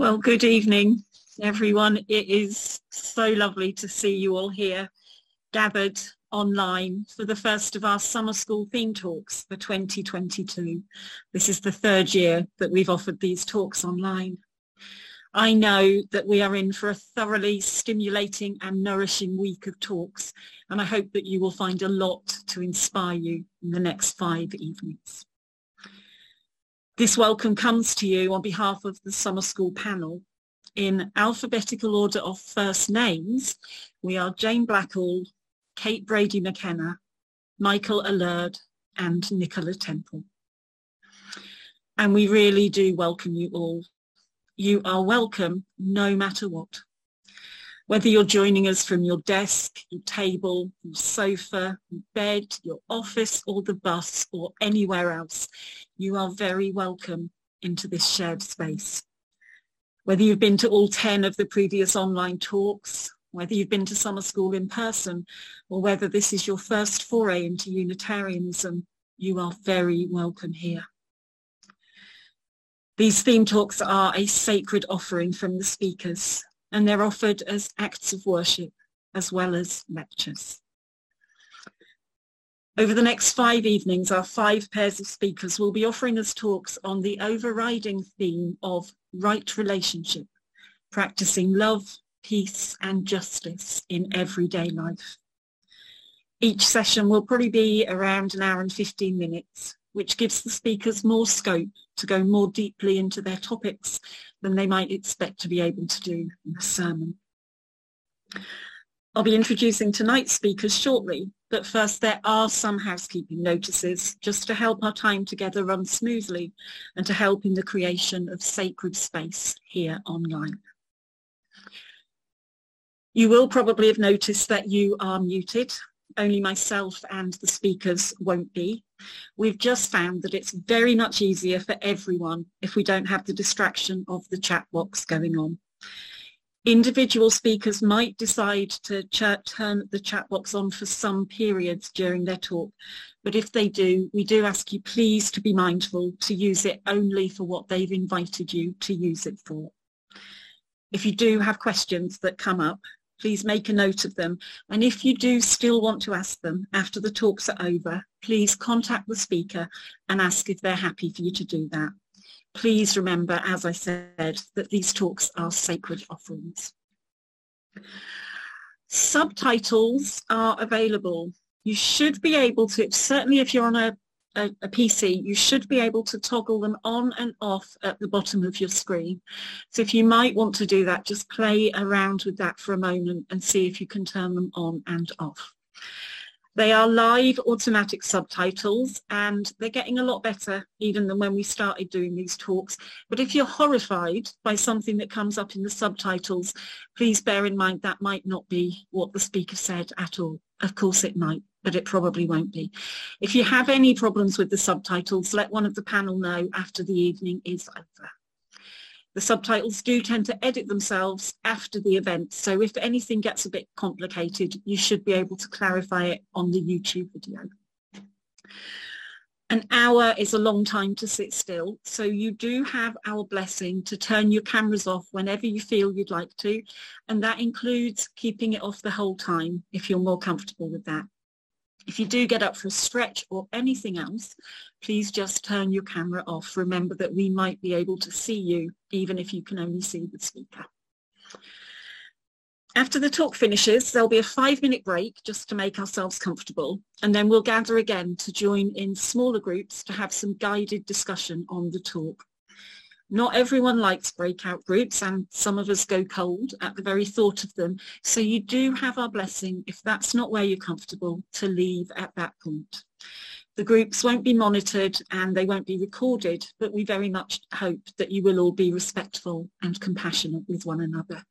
Well, good evening, everyone. It is so lovely to see you all here gathered online for the first of our summer school theme talks for 2022. This is the third year that we've offered these talks online. I know that we are in for a thoroughly stimulating and nourishing week of talks, and I hope that you will find a lot to inspire you in the next five evenings. This welcome comes to you on behalf of the summer school panel. In alphabetical order of first names, we are Jane Blackall, Kate Brady McKenna, Michael Allard and Nicola Temple. And we really do welcome you all. You are welcome no matter what. Whether you're joining us from your desk, your table, your sofa, your bed, your office or the bus or anywhere else, you are very welcome into this shared space. Whether you've been to all 10 of the previous online talks, whether you've been to summer school in person, or whether this is your first foray into Unitarianism, you are very welcome here. These theme talks are a sacred offering from the speakers and they're offered as acts of worship as well as lectures. Over the next five evenings, our five pairs of speakers will be offering us talks on the overriding theme of right relationship, practicing love, peace and justice in everyday life. Each session will probably be around an hour and 15 minutes, which gives the speakers more scope to go more deeply into their topics than they might expect to be able to do in a sermon. I'll be introducing tonight's speakers shortly, but first there are some housekeeping notices just to help our time together run smoothly and to help in the creation of sacred space here online. You will probably have noticed that you are muted only myself and the speakers won't be. We've just found that it's very much easier for everyone if we don't have the distraction of the chat box going on. Individual speakers might decide to turn the chat box on for some periods during their talk, but if they do, we do ask you please to be mindful to use it only for what they've invited you to use it for. If you do have questions that come up, please make a note of them. And if you do still want to ask them after the talks are over, please contact the speaker and ask if they're happy for you to do that. Please remember, as I said, that these talks are sacred offerings. Subtitles are available. You should be able to, certainly if you're on a a, a, PC, you should be able to toggle them on and off at the bottom of your screen. So if you might want to do that, just play around with that for a moment and see if you can turn them on and off. They are live automatic subtitles and they're getting a lot better even than when we started doing these talks. But if you're horrified by something that comes up in the subtitles, please bear in mind that might not be what the speaker said at all. Of course it might but it probably won't be. If you have any problems with the subtitles, let one of the panel know after the evening is over. The subtitles do tend to edit themselves after the event, so if anything gets a bit complicated, you should be able to clarify it on the YouTube video. An hour is a long time to sit still, so you do have our blessing to turn your cameras off whenever you feel you'd like to, and that includes keeping it off the whole time if you're more comfortable with that. If you do get up for a stretch or anything else, please just turn your camera off. Remember that we might be able to see you even if you can only see the speaker. After the talk finishes, there'll be a five minute break just to make ourselves comfortable, and then we'll gather again to join in smaller groups to have some guided discussion on the talk. Not everyone likes breakout groups and some of us go cold at the very thought of them. So you do have our blessing if that's not where you're comfortable to leave at that point. The groups won't be monitored and they won't be recorded, but we very much hope that you will all be respectful and compassionate with one another.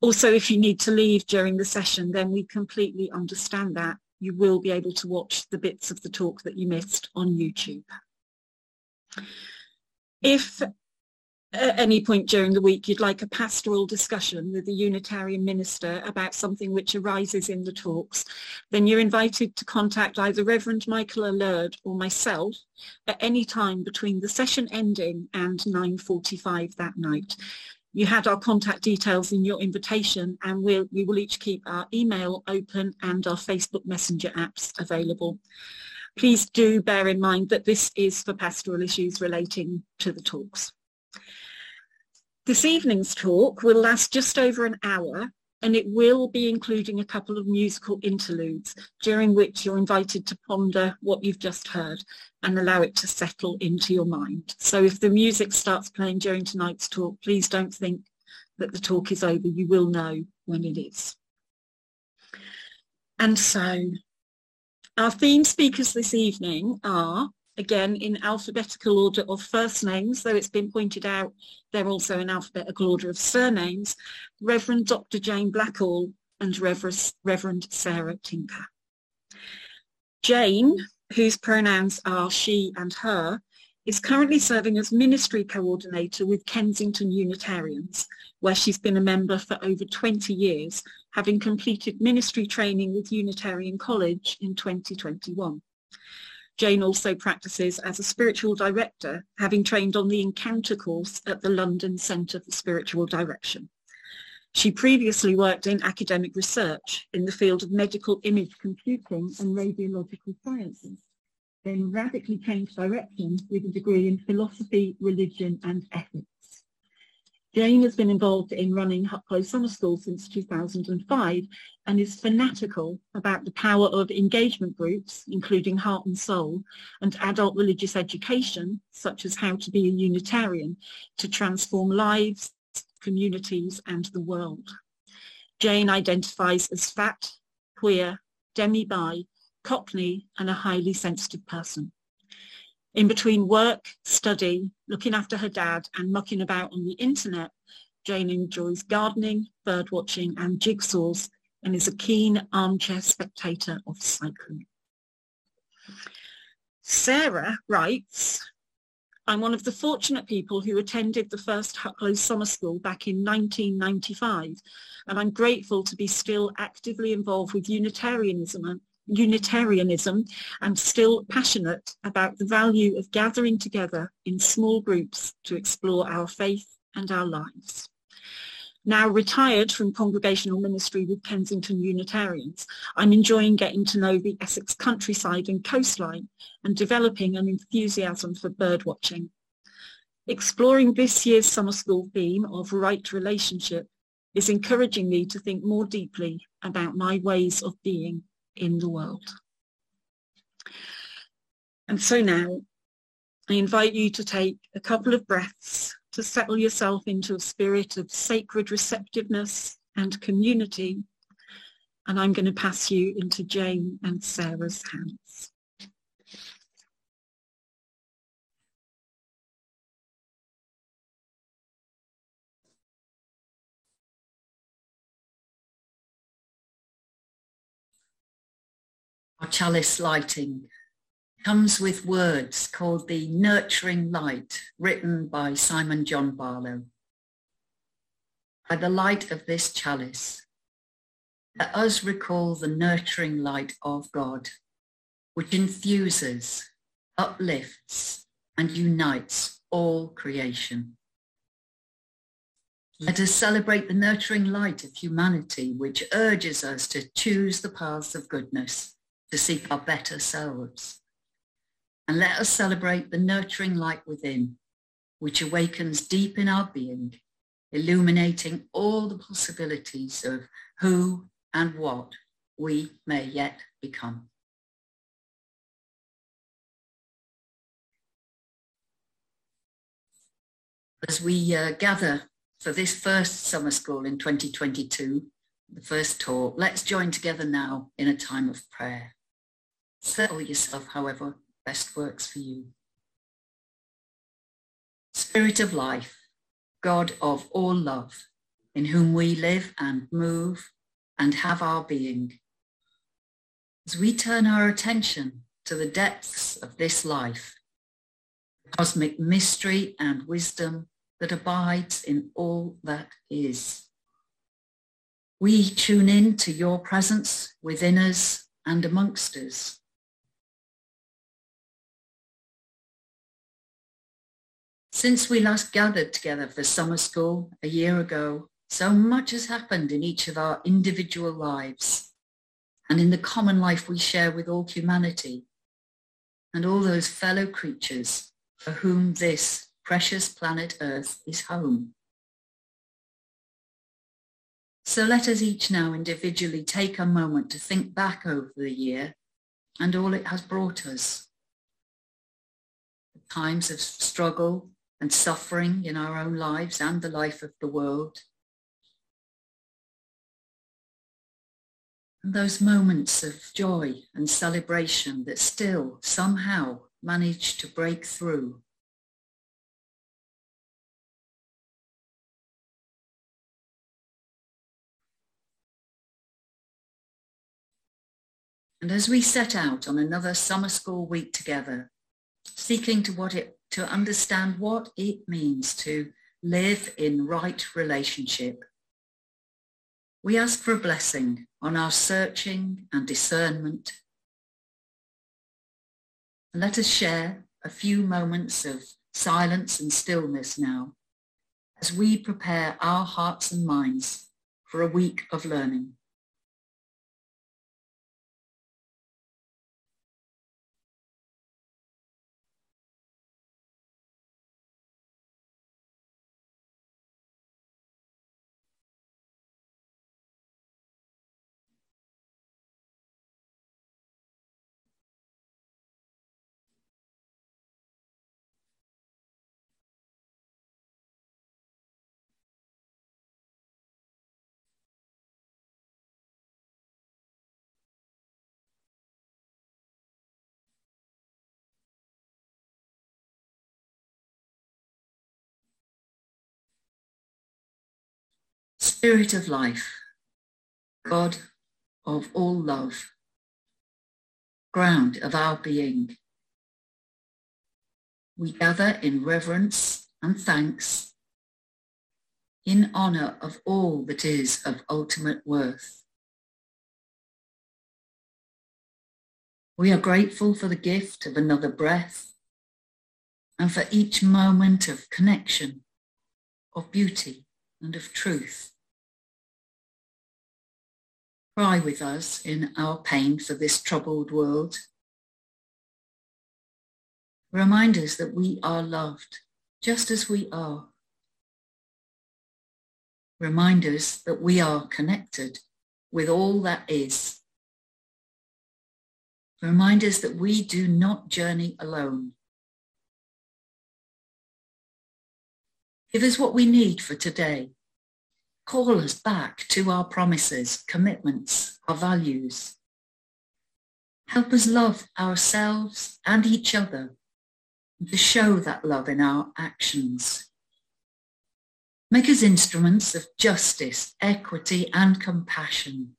Also, if you need to leave during the session, then we completely understand that. You will be able to watch the bits of the talk that you missed on YouTube. If at any point during the week you'd like a pastoral discussion with the Unitarian minister about something which arises in the talks, then you're invited to contact either Reverend Michael Allard or myself at any time between the session ending and 9.45 that night. You had our contact details in your invitation and we'll, we will each keep our email open and our Facebook Messenger apps available. Please do bear in mind that this is for pastoral issues relating to the talks. This evening's talk will last just over an hour and it will be including a couple of musical interludes during which you're invited to ponder what you've just heard and allow it to settle into your mind. So if the music starts playing during tonight's talk, please don't think that the talk is over. You will know when it is. And so our theme speakers this evening are again in alphabetical order of first names, though it's been pointed out they're also in alphabetical order of surnames, Reverend Dr. Jane Blackall and Reverend Sarah Tinker. Jane, whose pronouns are she and her, is currently serving as ministry coordinator with Kensington Unitarians, where she's been a member for over 20 years, having completed ministry training with Unitarian College in 2021. Jane also practices as a spiritual director, having trained on the Encounter course at the London Centre for Spiritual Direction. She previously worked in academic research in the field of medical image computing and radiological sciences, then radically changed direction with a degree in philosophy, religion and ethics. Jane has been involved in running Hucklow Summer School since 2005 and is fanatical about the power of engagement groups, including Heart and Soul, and adult religious education, such as how to be a Unitarian, to transform lives, communities and the world. Jane identifies as fat, queer, demi-bi, cockney and a highly sensitive person. In between work, study, looking after her dad and mucking about on the internet, Jane enjoys gardening, bird watching and jigsaws and is a keen armchair spectator of cycling. Sarah writes, I'm one of the fortunate people who attended the first Hucklow Summer School back in 1995, and I'm grateful to be still actively involved with Unitarianism Unitarianism and still passionate about the value of gathering together in small groups to explore our faith and our lives. Now retired from congregational ministry with Kensington Unitarians, I'm enjoying getting to know the Essex countryside and coastline and developing an enthusiasm for birdwatching. Exploring this year's summer school theme of right relationship is encouraging me to think more deeply about my ways of being in the world. And so now I invite you to take a couple of breaths to settle yourself into a spirit of sacred receptiveness and community. And I'm going to pass you into Jane and Sarah's hands. Chalice lighting comes with words called the Nurturing Light, written by Simon John Barlow. By the light of this chalice, let us recall the nurturing light of God, which infuses, uplifts, and unites all creation. Let us celebrate the nurturing light of humanity, which urges us to choose the paths of goodness to seek our better selves. And let us celebrate the nurturing light within, which awakens deep in our being, illuminating all the possibilities of who and what we may yet become. As we uh, gather for this first summer school in 2022, the first talk, let's join together now in a time of prayer. Settle yourself, however, best works for you. Spirit of life, God of all love, in whom we live and move and have our being. As we turn our attention to the depths of this life, the cosmic mystery and wisdom that abides in all that is. We tune in to your presence within us and amongst us. Since we last gathered together for summer school a year ago, so much has happened in each of our individual lives and in the common life we share with all humanity and all those fellow creatures for whom this precious planet Earth is home. So let us each now individually take a moment to think back over the year and all it has brought us. The times of struggle and suffering in our own lives and the life of the world. And those moments of joy and celebration that still somehow manage to break through And as we set out on another summer school week together, seeking to what it to understand what it means to live in right relationship, we ask for a blessing on our searching and discernment. And let us share a few moments of silence and stillness now as we prepare our hearts and minds for a week of learning. Spirit of life, God of all love, ground of our being, we gather in reverence and thanks in honor of all that is of ultimate worth. We are grateful for the gift of another breath and for each moment of connection, of beauty and of truth. Cry with us in our pain for this troubled world. Remind us that we are loved just as we are. Remind us that we are connected with all that is. Remind us that we do not journey alone. Give us what we need for today call us back to our promises, commitments, our values. Help us love ourselves and each other and to show that love in our actions. Make us instruments of justice, equity and compassion.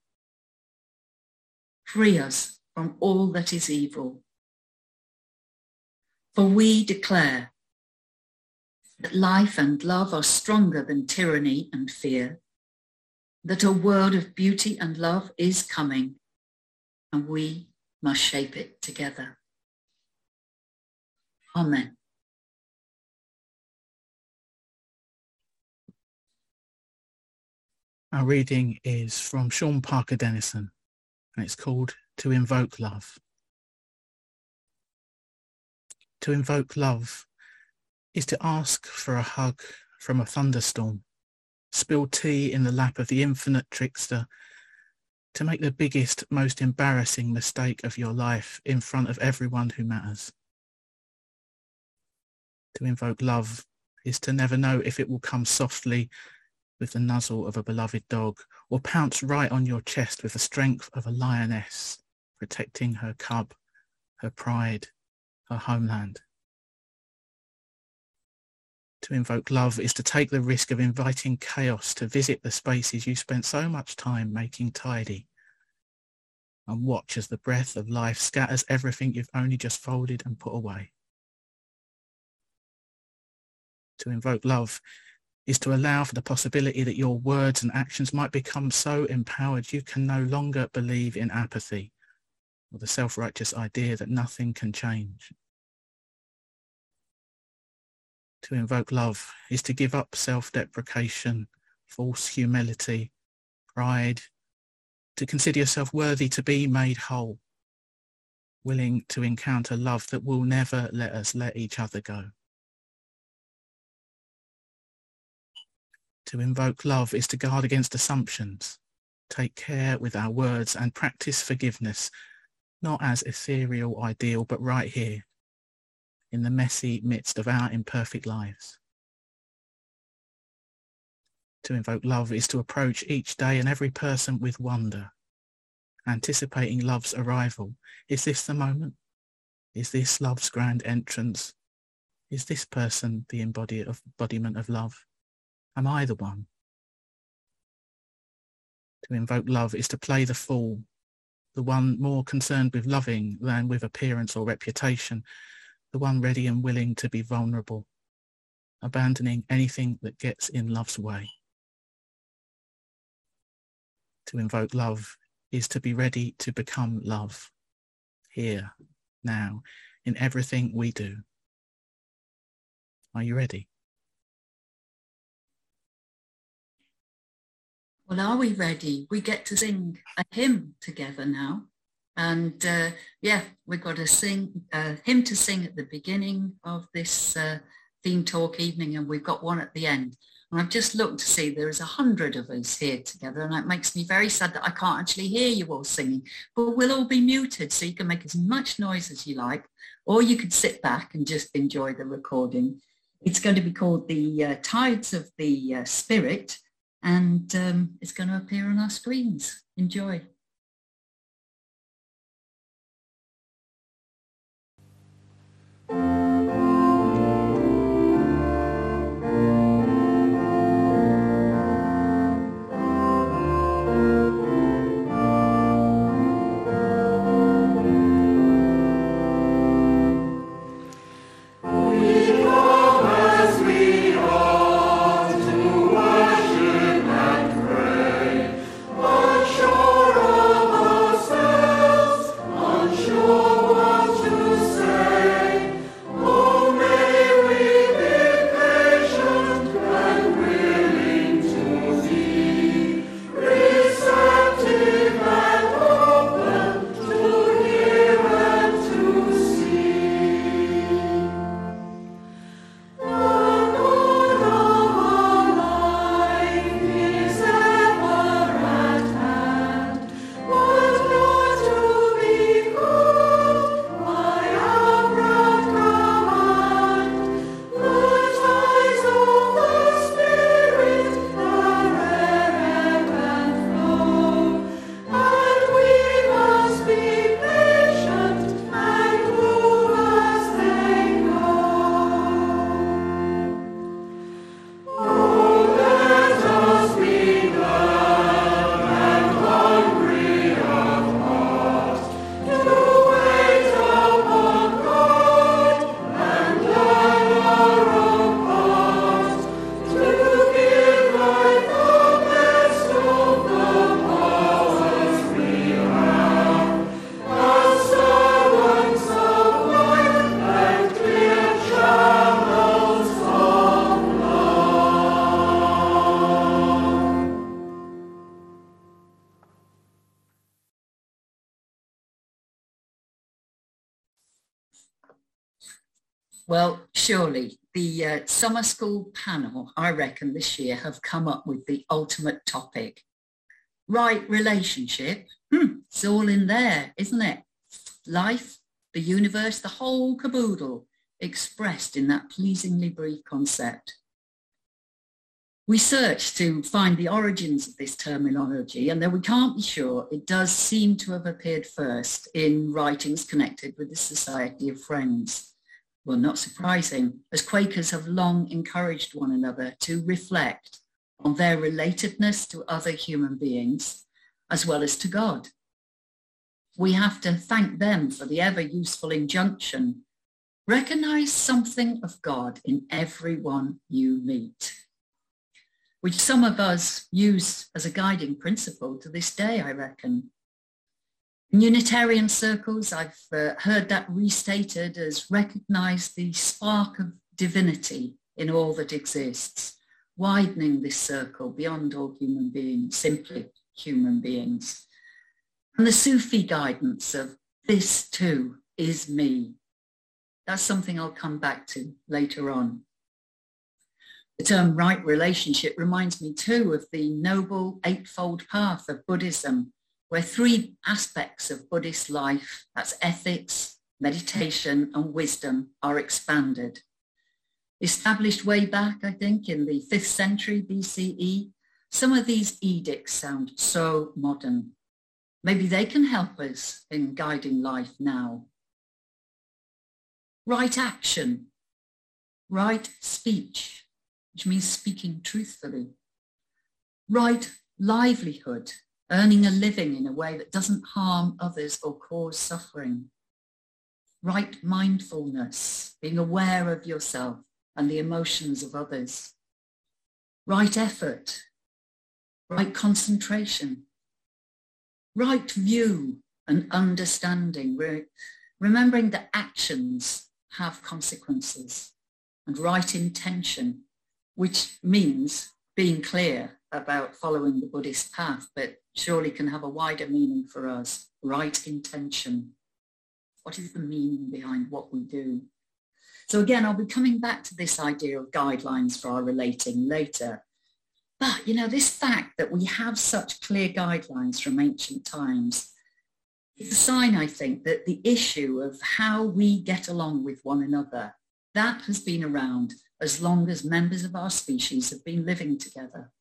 Free us from all that is evil. For we declare that life and love are stronger than tyranny and fear, that a world of beauty and love is coming, and we must shape it together. Amen. Our reading is from Sean Parker Dennison, and it's called To Invoke Love. To invoke love is to ask for a hug from a thunderstorm, spill tea in the lap of the infinite trickster, to make the biggest, most embarrassing mistake of your life in front of everyone who matters. To invoke love is to never know if it will come softly with the nuzzle of a beloved dog or pounce right on your chest with the strength of a lioness protecting her cub, her pride, her homeland. To invoke love is to take the risk of inviting chaos to visit the spaces you spent so much time making tidy and watch as the breath of life scatters everything you've only just folded and put away. To invoke love is to allow for the possibility that your words and actions might become so empowered you can no longer believe in apathy or the self-righteous idea that nothing can change. To invoke love is to give up self-deprecation, false humility, pride, to consider yourself worthy to be made whole, willing to encounter love that will never let us let each other go. To invoke love is to guard against assumptions, take care with our words and practice forgiveness, not as ethereal ideal, but right here, in the messy midst of our imperfect lives. To invoke love is to approach each day and every person with wonder, anticipating love's arrival. Is this the moment? Is this love's grand entrance? Is this person the embodiment of love? Am I the one? To invoke love is to play the fool, the one more concerned with loving than with appearance or reputation, the one ready and willing to be vulnerable, abandoning anything that gets in love's way. To invoke love is to be ready to become love, here, now, in everything we do. Are you ready? Well, are we ready? We get to sing a hymn together now. And uh, yeah, we've got a sing hymn to sing at the beginning of this uh, theme talk evening, and we've got one at the end. And I've just looked to see there's a hundred of us here together, and it makes me very sad that I can't actually hear you all singing. But we'll all be muted, so you can make as much noise as you like, or you could sit back and just enjoy the recording. It's going to be called the uh, Tides of the uh, Spirit and um, it's going to appear on our screens. Enjoy. Summer school panel, I reckon this year have come up with the ultimate topic. Right relationship, hmm, it's all in there, isn't it? Life, the universe, the whole caboodle expressed in that pleasingly brief concept. We searched to find the origins of this terminology, and though we can't be sure, it does seem to have appeared first in writings connected with the Society of Friends well, not surprising, as Quakers have long encouraged one another to reflect on their relatedness to other human beings as well as to God. We have to thank them for the ever useful injunction Recognize something of God in everyone you meet, which some of us use as a guiding principle to this day, I reckon. In Unitarian circles, I've uh, heard that restated as recognize the spark of divinity in all that exists, widening this circle beyond all human beings, simply human beings. And the Sufi guidance of this too is me. That's something I'll come back to later on. The term right relationship reminds me too of the noble eightfold path of Buddhism, where three aspects of Buddhist life, that's ethics, meditation and wisdom, are expanded. Established way back, I think, in the 5th century BCE, some of these edicts sound so modern. Maybe they can help us in guiding life now. Right action, right speech, which means speaking truthfully. Right livelihood, earning a living in a way that doesn't harm others or cause suffering. Right mindfulness, being aware of yourself and the emotions of others. Right effort, right concentration, right view and understanding, remembering that actions have consequences and right intention, which means being clear about following the Buddhist path, but surely can have a wider meaning for us. Right intention. What is the meaning behind what we do? So again, I'll be coming back to this idea of guidelines for our relating later. But, you know, this fact that we have such clear guidelines from ancient times is a sign, I think, that the issue of how we get along with one another, that has been around as long as members of our species have been living together.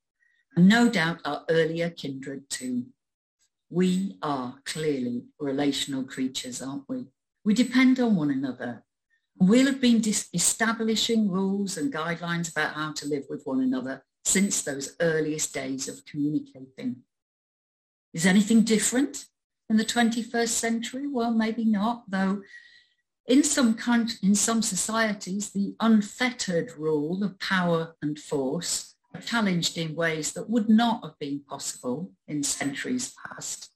And no doubt our earlier kindred too. We are clearly relational creatures, aren't we? We depend on one another. We'll have been dis- establishing rules and guidelines about how to live with one another since those earliest days of communicating. Is anything different in the 21st century? Well, maybe not, though in some, in some societies, the unfettered rule of power and force challenged in ways that would not have been possible in centuries past.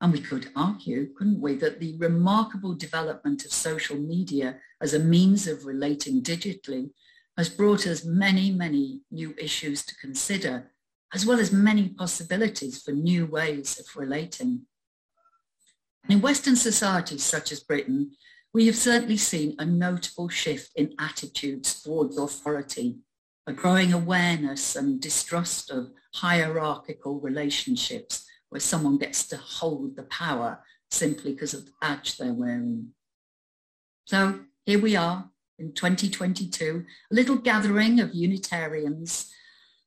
And we could argue, couldn't we, that the remarkable development of social media as a means of relating digitally has brought us many, many new issues to consider, as well as many possibilities for new ways of relating. In Western societies such as Britain, we have certainly seen a notable shift in attitudes towards authority, a growing awareness and distrust of hierarchical relationships where someone gets to hold the power simply because of the badge they're wearing. So here we are in 2022, a little gathering of Unitarians,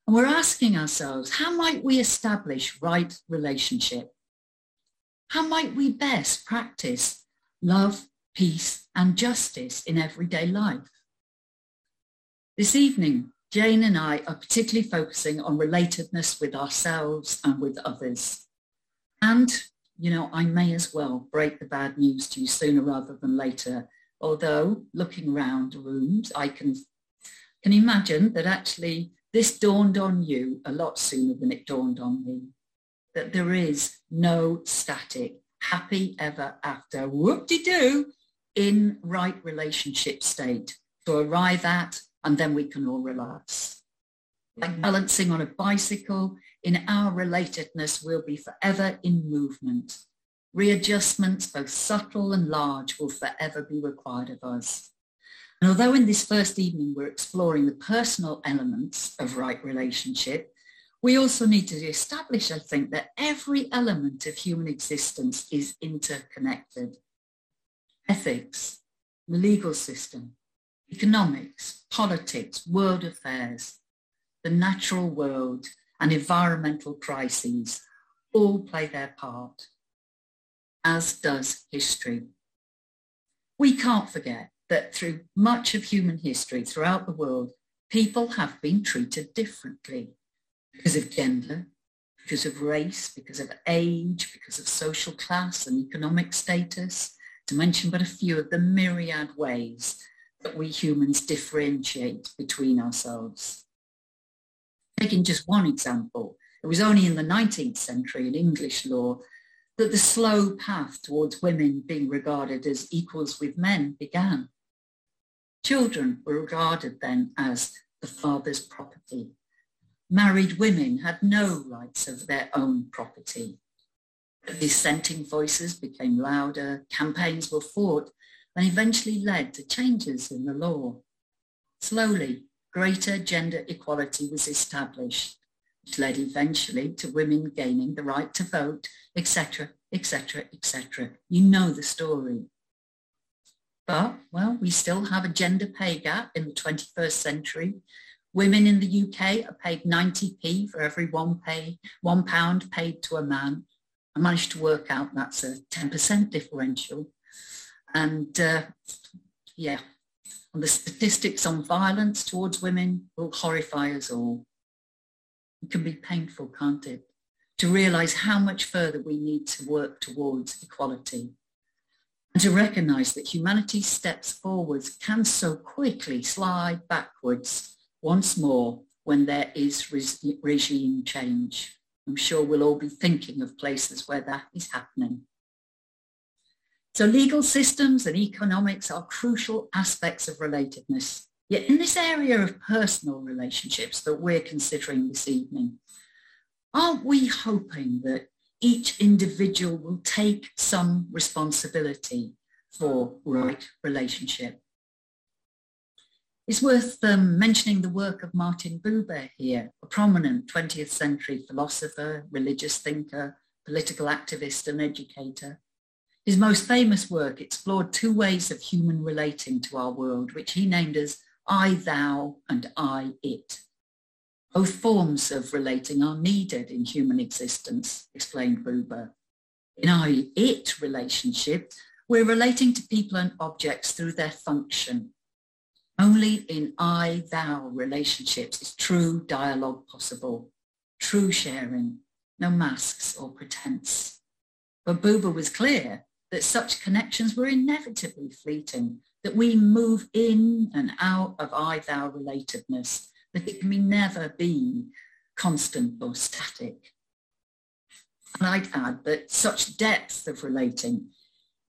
and we're asking ourselves, how might we establish right relationship? How might we best practice love, peace, and justice in everyday life? This evening, Jane and I are particularly focusing on relatedness with ourselves and with others. And, you know, I may as well break the bad news to you sooner rather than later Although looking around rooms, I can, can imagine that actually this dawned on you a lot sooner than it dawned on me. That there is no static, happy ever after, whoop-de-doo, in right relationship state to arrive at, and then we can all relax. Like balancing on a bicycle, in our relatedness, we'll be forever in movement. Readjustments, both subtle and large, will forever be required of us. And although in this first evening we're exploring the personal elements of right relationship, we also need to establish, I think, that every element of human existence is interconnected. Ethics, the legal system, economics, politics, world affairs, the natural world, and environmental crises all play their part as does history. We can't forget that through much of human history throughout the world, people have been treated differently because of gender, because of race, because of age, because of social class and economic status, to mention but a few of the myriad ways that we humans differentiate between ourselves. Taking just one example, it was only in the 19th century in English law that the slow path towards women being regarded as equals with men began. Children were regarded then as the father's property. Married women had no rights of their own property. Dissenting voices became louder, campaigns were fought, and eventually led to changes in the law. Slowly, greater gender equality was established, which led eventually to women gaining the right to vote, etc., etc., etc. You know the story. But, well, we still have a gender pay gap in the 21st century. Women in the UK are paid 90p for every one, pay, one pound paid to a man. I managed to work out that's a 10% differential. And uh, yeah, and the statistics on violence towards women will horrify us all. It can be painful, can't it? To realize how much further we need to work towards equality and to recognize that humanity's steps forwards can so quickly slide backwards once more when there is re- regime change. I'm sure we'll all be thinking of places where that is happening. So legal systems and economics are crucial aspects of relatedness. Yet in this area of personal relationships that we're considering this evening, aren't we hoping that each individual will take some responsibility for right relationship. It's worth um, mentioning the work of Martin Buber here, a prominent 20th century philosopher, religious thinker, political activist and educator. His most famous work explored two ways of human relating to our world, which he named as I, thou, and I, it. Both forms of relating are needed in human existence, explained Buber. In I it relationship, we're relating to people and objects through their function. Only in I-thou relationships is true dialogue possible, true sharing, no masks or pretense. But Buber was clear that such connections were inevitably fleeting, that we move in and out of I-thou relatedness that it can never be constant or static. And I'd add that such depth of relating,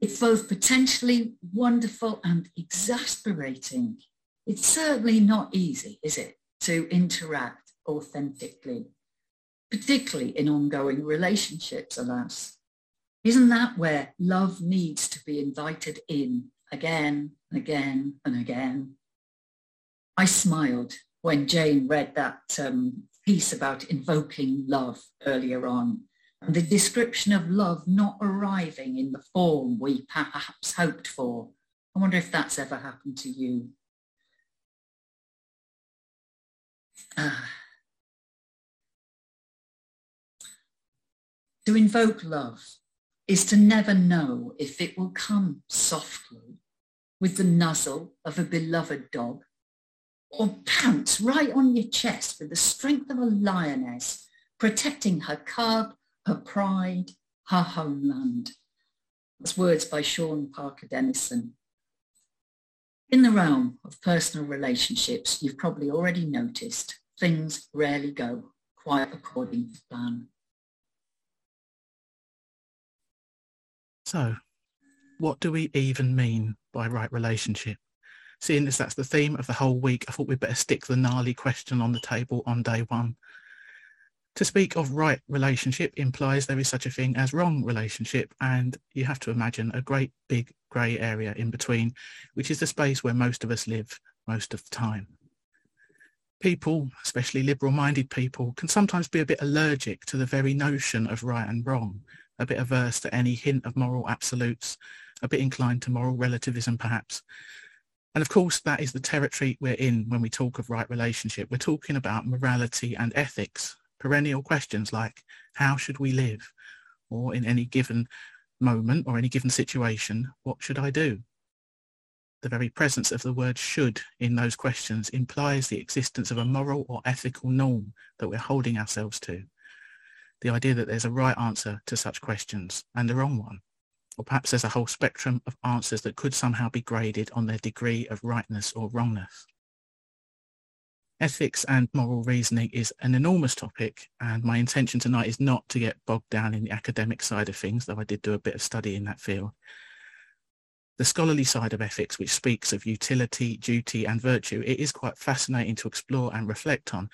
it's both potentially wonderful and exasperating. It's certainly not easy, is it, to interact authentically, particularly in ongoing relationships, alas. Isn't that where love needs to be invited in again and again and again? I smiled when Jane read that um, piece about invoking love earlier on, and the description of love not arriving in the form we perhaps hoped for. I wonder if that's ever happened to you. Uh, to invoke love is to never know if it will come softly with the nuzzle of a beloved dog or pounce right on your chest with the strength of a lioness, protecting her cub, her pride, her homeland. That's words by Sean Parker Dennison. In the realm of personal relationships, you've probably already noticed things rarely go quite according to plan. So, what do we even mean by right relationship? seeing as that's the theme of the whole week, I thought we'd better stick the gnarly question on the table on day one. To speak of right relationship implies there is such a thing as wrong relationship, and you have to imagine a great big grey area in between, which is the space where most of us live most of the time. People, especially liberal-minded people, can sometimes be a bit allergic to the very notion of right and wrong, a bit averse to any hint of moral absolutes, a bit inclined to moral relativism perhaps, and of course, that is the territory we're in when we talk of right relationship. We're talking about morality and ethics, perennial questions like how should we live? Or in any given moment or any given situation, what should I do? The very presence of the word should in those questions implies the existence of a moral or ethical norm that we're holding ourselves to. The idea that there's a right answer to such questions and a wrong one. Or perhaps there's a whole spectrum of answers that could somehow be graded on their degree of rightness or wrongness. Ethics and moral reasoning is an enormous topic, and my intention tonight is not to get bogged down in the academic side of things, though I did do a bit of study in that field. The scholarly side of ethics, which speaks of utility, duty, and virtue, it is quite fascinating to explore and reflect on,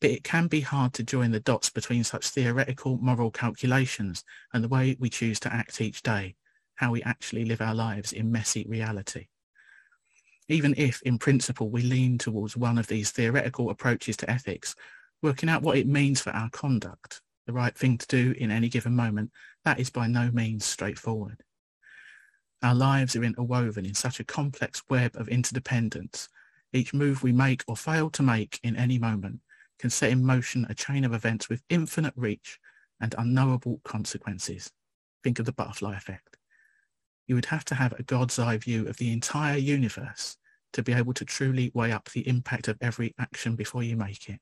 but it can be hard to join the dots between such theoretical moral calculations and the way we choose to act each day, how we actually live our lives in messy reality. Even if, in principle, we lean towards one of these theoretical approaches to ethics, working out what it means for our conduct, the right thing to do in any given moment, that is by no means straightforward. Our lives are interwoven in such a complex web of interdependence. Each move we make or fail to make in any moment can set in motion a chain of events with infinite reach and unknowable consequences. Think of the butterfly effect. You would have to have a God's eye view of the entire universe to be able to truly weigh up the impact of every action before you make it.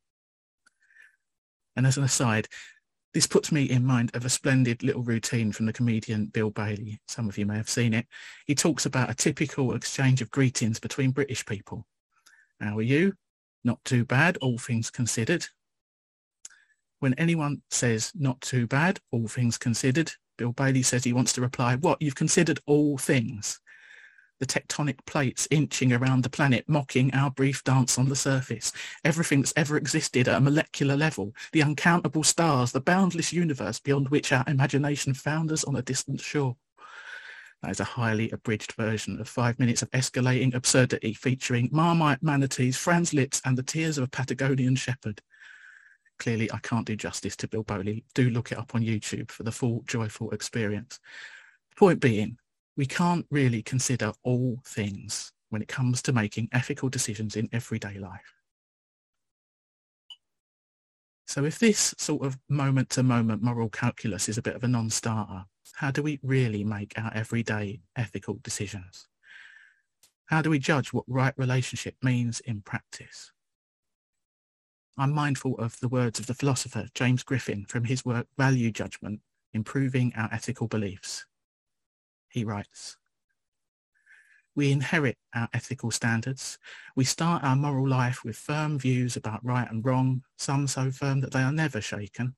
And as an aside, this puts me in mind of a splendid little routine from the comedian Bill Bailey. Some of you may have seen it. He talks about a typical exchange of greetings between British people. How are you? Not too bad, all things considered. When anyone says not too bad, all things considered, Bill Bailey says he wants to reply, what, you've considered all things? The tectonic plates inching around the planet, mocking our brief dance on the surface. Everything that's ever existed at a molecular level, the uncountable stars, the boundless universe beyond which our imagination found us on a distant shore. That is a highly abridged version of five minutes of escalating absurdity featuring Marmite manatees, Franz Liszt and the tears of a Patagonian shepherd. Clearly, I can't do justice to Bill Bailey. Do look it up on YouTube for the full joyful experience. Point being, we can't really consider all things when it comes to making ethical decisions in everyday life. So if this sort of moment-to-moment moral calculus is a bit of a non-starter, how do we really make our everyday ethical decisions? How do we judge what right relationship means in practice? I'm mindful of the words of the philosopher James Griffin from his work Value Judgment, Improving Our Ethical Beliefs. He writes, we inherit our ethical standards. We start our moral life with firm views about right and wrong, some so firm that they are never shaken.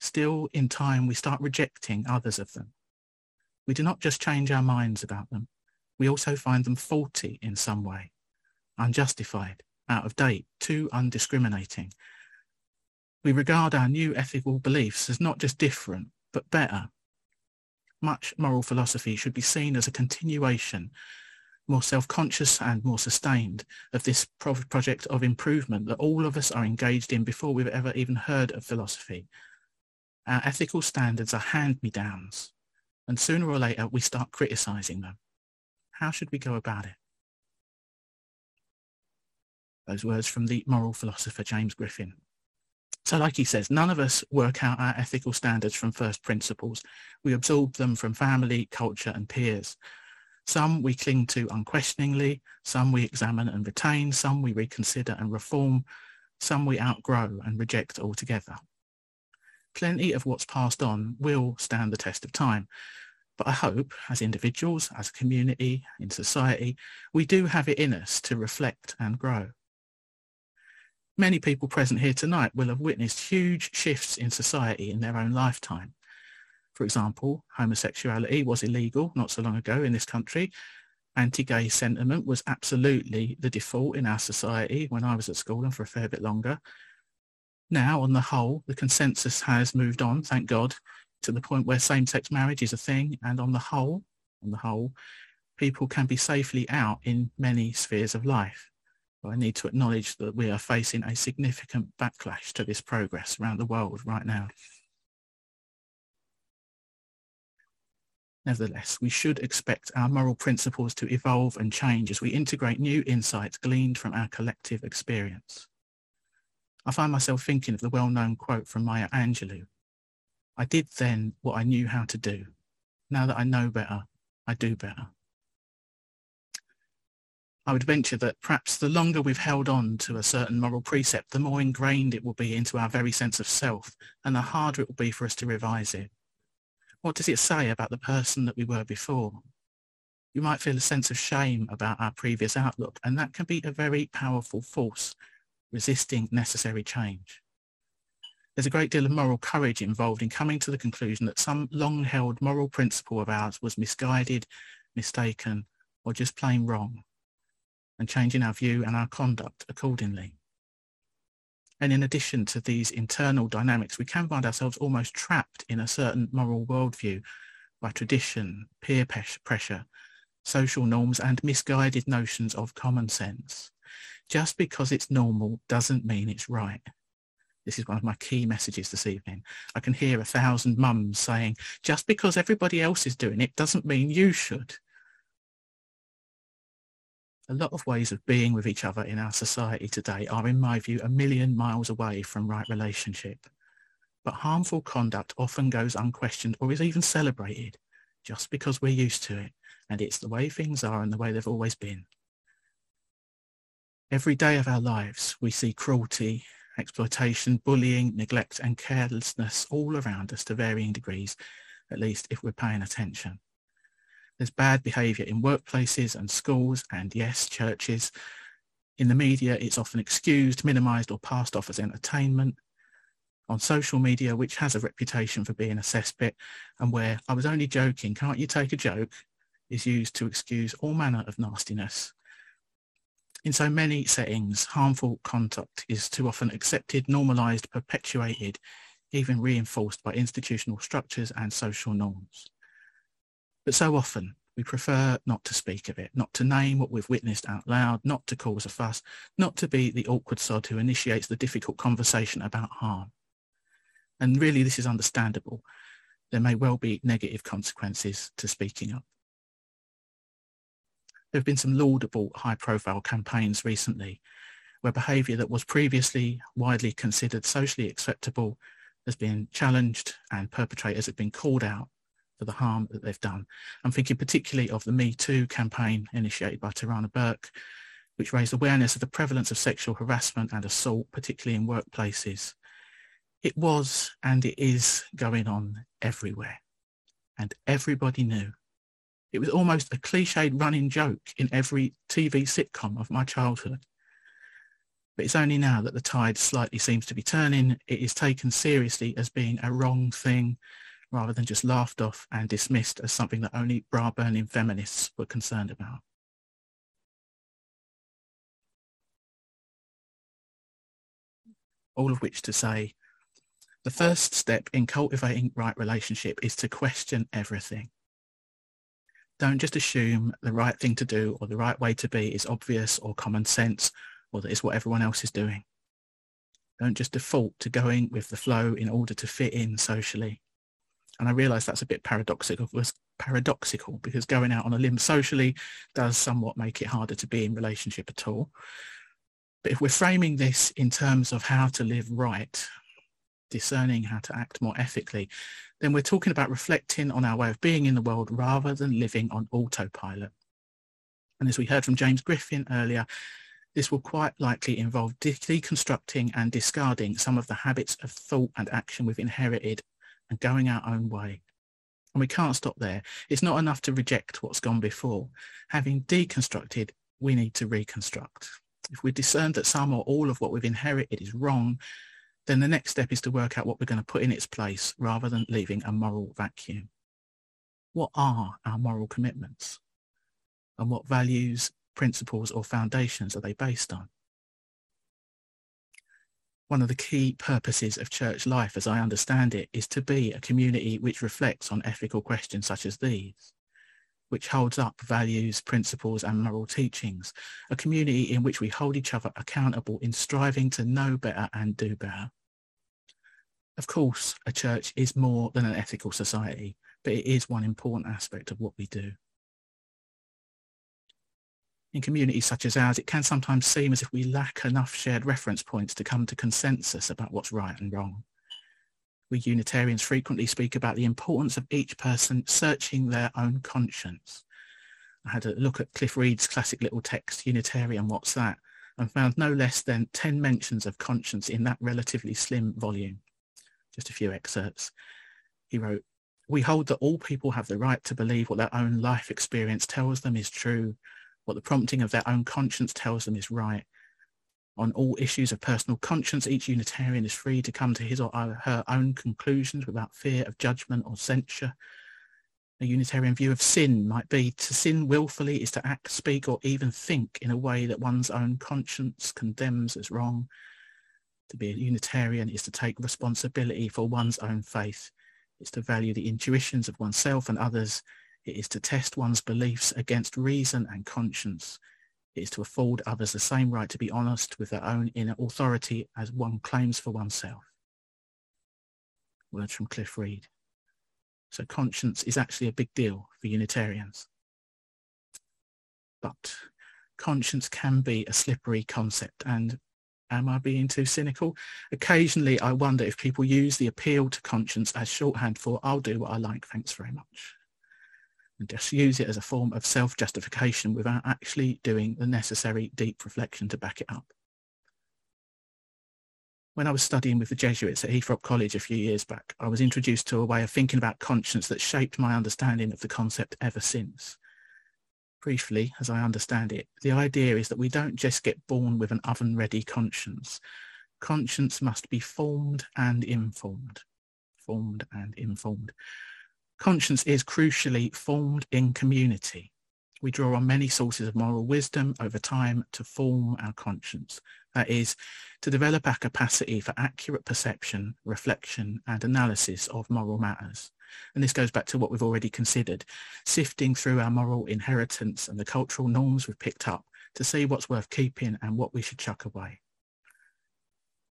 Still, in time, we start rejecting others of them. We do not just change our minds about them. We also find them faulty in some way, unjustified, out of date, too undiscriminating. We regard our new ethical beliefs as not just different, but better. Much moral philosophy should be seen as a continuation, more self-conscious and more sustained, of this pro project of improvement that all of us are engaged in before we've ever even heard of philosophy. Our ethical standards are hand-me-downs, and sooner or later we start criticizing them. How should we go about it? Those words from the moral philosopher James Griffin. So like he says, none of us work out our ethical standards from first principles. We absorb them from family, culture and peers. Some we cling to unquestioningly, some we examine and retain, some we reconsider and reform, some we outgrow and reject altogether. Plenty of what's passed on will stand the test of time, but I hope as individuals, as a community, in society, we do have it in us to reflect and grow. Many people present here tonight will have witnessed huge shifts in society in their own lifetime. For example, homosexuality was illegal not so long ago in this country. Anti-gay sentiment was absolutely the default in our society when I was at school and for a fair bit longer. Now, on the whole, the consensus has moved on, thank God, to the point where same-sex marriage is a thing. And on the whole, on the whole, people can be safely out in many spheres of life. But I need to acknowledge that we are facing a significant backlash to this progress around the world right now. Nevertheless, we should expect our moral principles to evolve and change as we integrate new insights gleaned from our collective experience. I find myself thinking of the well-known quote from Maya Angelou. I did then what I knew how to do. Now that I know better, I do better. I would venture that perhaps the longer we've held on to a certain moral precept, the more ingrained it will be into our very sense of self and the harder it will be for us to revise it. What does it say about the person that we were before? You might feel a sense of shame about our previous outlook, and that can be a very powerful force resisting necessary change. There's a great deal of moral courage involved in coming to the conclusion that some long-held moral principle of ours was misguided, mistaken, or just plain wrong, and changing our view and our conduct accordingly. And in addition to these internal dynamics, we can find ourselves almost trapped in a certain moral worldview by tradition, peer pressure, social norms, and misguided notions of common sense. Just because it's normal doesn't mean it's right. This is one of my key messages this evening. I can hear a thousand mums saying, just because everybody else is doing it doesn't mean you should. A lot of ways of being with each other in our society today are, in my view, a million miles away from right relationship. But harmful conduct often goes unquestioned or is even celebrated just because we're used to it. And it's the way things are and the way they've always been. Every day of our lives, we see cruelty, exploitation, bullying, neglect and carelessness all around us to varying degrees, at least if we're paying attention. There's bad behaviour in workplaces and schools and yes, churches. In the media, it's often excused, minimised or passed off as entertainment. On social media, which has a reputation for being a cesspit and where I was only joking, can't you take a joke, is used to excuse all manner of nastiness. In so many settings, harmful conduct is too often accepted, normalised, perpetuated, even reinforced by institutional structures and social norms. But so often we prefer not to speak of it, not to name what we've witnessed out loud, not to cause a fuss, not to be the awkward sod who initiates the difficult conversation about harm. And really this is understandable. There may well be negative consequences to speaking up. There have been some laudable high profile campaigns recently where behaviour that was previously widely considered socially acceptable has been challenged and perpetrators have been called out for the harm that they've done. I'm thinking particularly of the Me Too campaign initiated by Tarana Burke, which raised awareness of the prevalence of sexual harassment and assault, particularly in workplaces. It was and it is going on everywhere. And everybody knew. It was almost a cliched running joke in every TV sitcom of my childhood. But it's only now that the tide slightly seems to be turning. It is taken seriously as being a wrong thing rather than just laughed off and dismissed as something that only bra-burning feminists were concerned about. All of which to say, the first step in cultivating right relationship is to question everything. Don't just assume the right thing to do or the right way to be is obvious or common sense or that it's what everyone else is doing. Don't just default to going with the flow in order to fit in socially. And I realise that's a bit paradoxical, paradoxical because going out on a limb socially does somewhat make it harder to be in relationship at all. But if we're framing this in terms of how to live right, discerning how to act more ethically, then we're talking about reflecting on our way of being in the world rather than living on autopilot. And as we heard from James Griffin earlier, this will quite likely involve deconstructing and discarding some of the habits of thought and action we've inherited and going our own way. And we can't stop there. It's not enough to reject what's gone before. Having deconstructed, we need to reconstruct. If we discern that some or all of what we've inherited is wrong, then the next step is to work out what we're going to put in its place rather than leaving a moral vacuum. What are our moral commitments? And what values, principles or foundations are they based on? one of the key purposes of church life, as I understand it, is to be a community which reflects on ethical questions such as these, which holds up values, principles and moral teachings, a community in which we hold each other accountable in striving to know better and do better. Of course, a church is more than an ethical society, but it is one important aspect of what we do in communities such as ours, it can sometimes seem as if we lack enough shared reference points to come to consensus about what's right and wrong. We Unitarians frequently speak about the importance of each person searching their own conscience. I had a look at Cliff Reed's classic little text, Unitarian, What's That? and found no less than 10 mentions of conscience in that relatively slim volume. Just a few excerpts. He wrote, We hold that all people have the right to believe what their own life experience tells them is true, what the prompting of their own conscience tells them is right. On all issues of personal conscience, each Unitarian is free to come to his or her own conclusions without fear of judgment or censure. A Unitarian view of sin might be to sin willfully is to act, speak, or even think in a way that one's own conscience condemns as wrong. To be a Unitarian is to take responsibility for one's own faith. It's to value the intuitions of oneself and others. It is to test one's beliefs against reason and conscience. It is to afford others the same right to be honest with their own inner authority as one claims for oneself. Words from Cliff Reed. So conscience is actually a big deal for Unitarians. But conscience can be a slippery concept and am I being too cynical? Occasionally I wonder if people use the appeal to conscience as shorthand for I'll do what I like, thanks very much. And just use it as a form of self-justification without actually doing the necessary deep reflection to back it up when I was studying with the Jesuits at Heythrop College a few years back, I was introduced to a way of thinking about conscience that shaped my understanding of the concept ever since. Briefly, as I understand it, the idea is that we don't just get born with an oven-ready conscience. Conscience must be formed and informed. Formed and informed. Conscience is crucially formed in community. We draw on many sources of moral wisdom over time to form our conscience. That is, to develop our capacity for accurate perception, reflection and analysis of moral matters. And this goes back to what we've already considered, sifting through our moral inheritance and the cultural norms we've picked up to see what's worth keeping and what we should chuck away.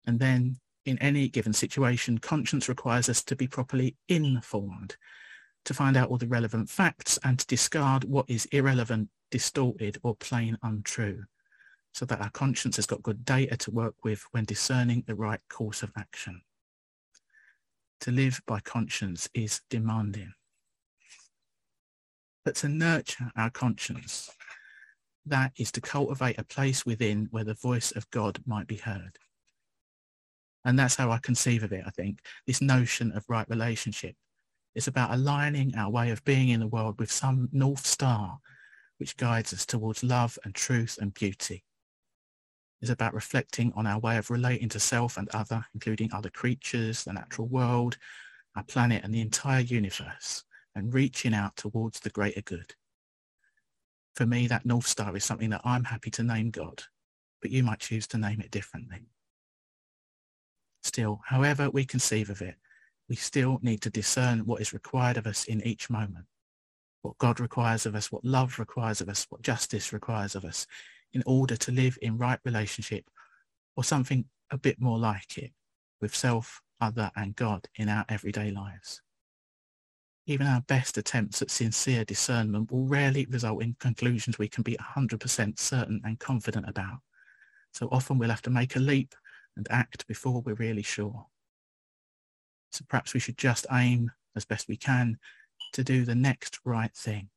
And then in any given situation, conscience requires us to be properly informed, to find out all the relevant facts and to discard what is irrelevant, distorted or plain untrue so that our conscience has got good data to work with when discerning the right course of action. To live by conscience is demanding. But to nurture our conscience, that is to cultivate a place within where the voice of God might be heard. And that's how I conceive of it, I think, this notion of right relationship. It's about aligning our way of being in the world with some North Star which guides us towards love and truth and beauty It's about reflecting on our way of relating to self and other, including other creatures, the natural world, our planet and the entire universe, and reaching out towards the greater good. For me, that North Star is something that I'm happy to name God, but you might choose to name it differently. Still, however we conceive of it, we still need to discern what is required of us in each moment, what God requires of us, what love requires of us, what justice requires of us, in order to live in right relationship or something a bit more like it with self, other and God in our everyday lives. Even our best attempts at sincere discernment will rarely result in conclusions we can be 100% certain and confident about. So often we'll have to make a leap and act before we're really sure. So perhaps we should just aim as best we can to do the next right thing.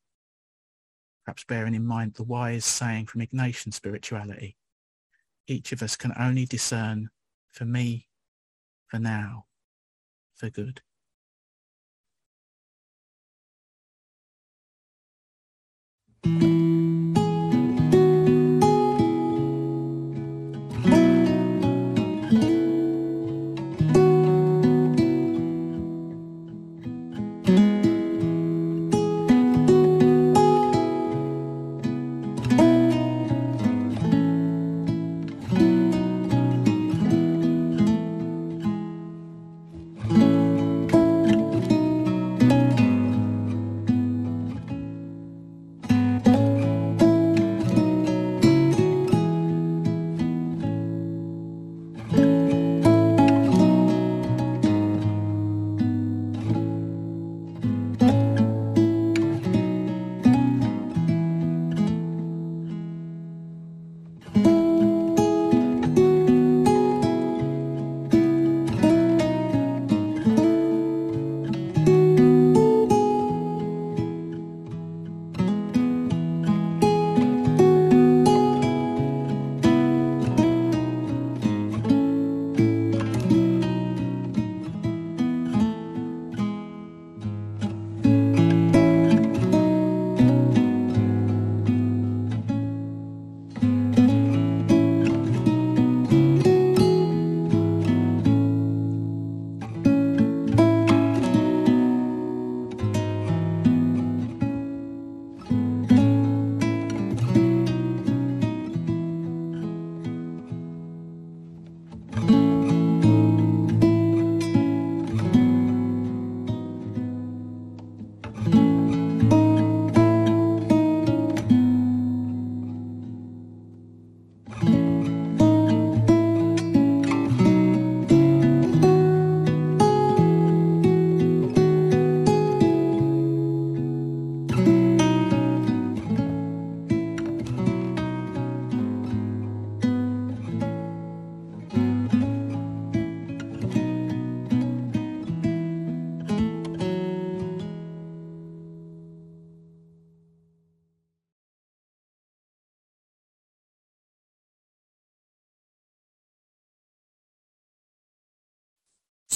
Perhaps bearing in mind the wise saying from Ignatian spirituality each of us can only discern for me, for now, for good.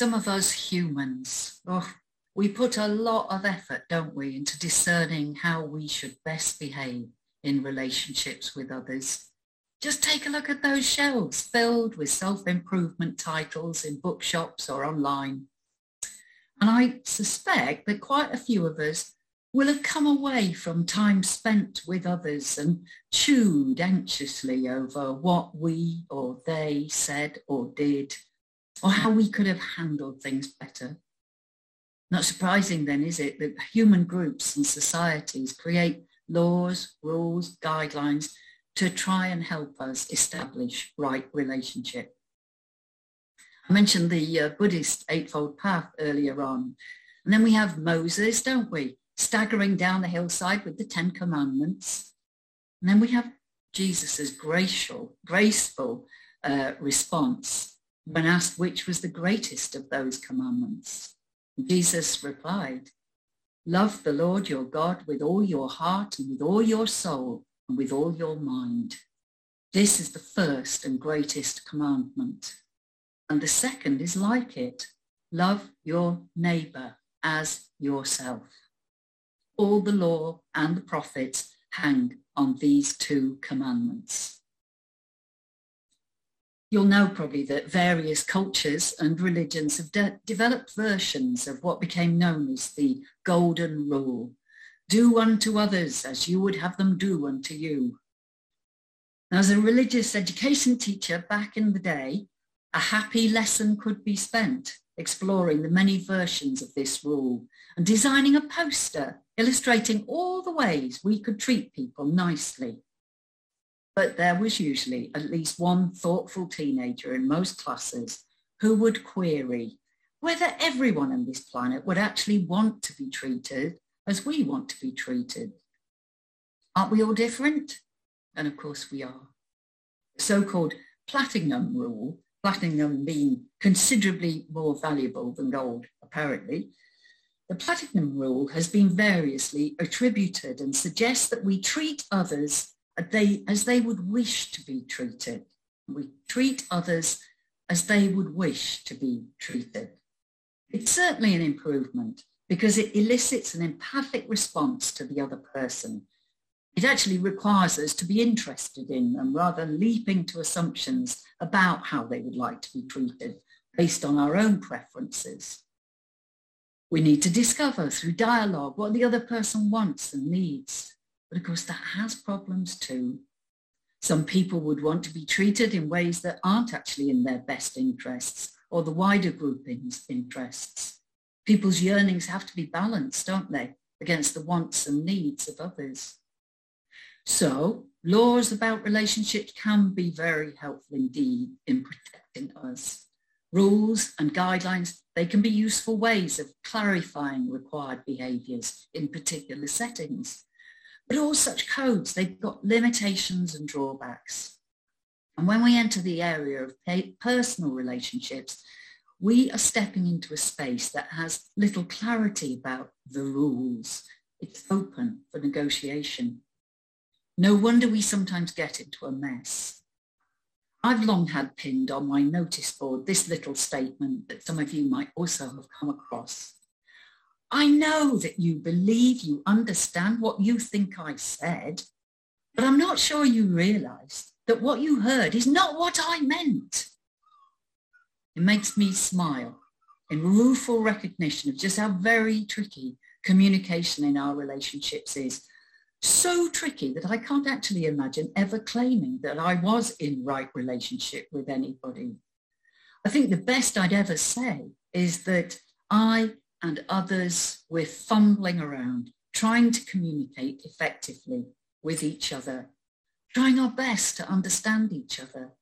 Some of us humans, oh, we put a lot of effort, don't we, into discerning how we should best behave in relationships with others. Just take a look at those shelves filled with self-improvement titles in bookshops or online. And I suspect that quite a few of us will have come away from time spent with others and chewed anxiously over what we or they said or did, or how we could have handled things better. Not surprising then, is it, that human groups and societies create laws, rules, guidelines to try and help us establish right relationship. I mentioned the uh, Buddhist Eightfold Path earlier on. And then we have Moses, don't we? Staggering down the hillside with the Ten Commandments. And then we have Jesus's graceful, graceful uh, response when asked which was the greatest of those commandments. Jesus replied, Love the Lord your God with all your heart and with all your soul and with all your mind. This is the first and greatest commandment. And the second is like it. Love your neighbor as yourself. All the law and the prophets hang on these two commandments. You'll know probably that various cultures and religions have de- developed versions of what became known as the Golden Rule. Do unto others as you would have them do unto you. As a religious education teacher back in the day, a happy lesson could be spent exploring the many versions of this rule and designing a poster illustrating all the ways we could treat people nicely but there was usually at least one thoughtful teenager in most classes who would query whether everyone on this planet would actually want to be treated as we want to be treated. Aren't we all different? And of course we are. The so-called platinum rule, platinum being considerably more valuable than gold, apparently, the platinum rule has been variously attributed and suggests that we treat others they, as they would wish to be treated. We treat others as they would wish to be treated. It's certainly an improvement because it elicits an empathic response to the other person. It actually requires us to be interested in them rather than leaping to assumptions about how they would like to be treated based on our own preferences. We need to discover through dialogue what the other person wants and needs. But of course, that has problems too. Some people would want to be treated in ways that aren't actually in their best interests or the wider grouping's interests. People's yearnings have to be balanced, don't they, against the wants and needs of others. So laws about relationships can be very helpful indeed in protecting us. Rules and guidelines, they can be useful ways of clarifying required behaviours in particular settings. But all such codes, they've got limitations and drawbacks. And when we enter the area of personal relationships, we are stepping into a space that has little clarity about the rules. It's open for negotiation. No wonder we sometimes get into a mess. I've long had pinned on my notice board this little statement that some of you might also have come across. I know that you believe you understand what you think I said, but I'm not sure you realize that what you heard is not what I meant. It makes me smile in rueful recognition of just how very tricky communication in our relationships is. So tricky that I can't actually imagine ever claiming that I was in right relationship with anybody. I think the best I'd ever say is that I and others, we're fumbling around, trying to communicate effectively with each other, trying our best to understand each other,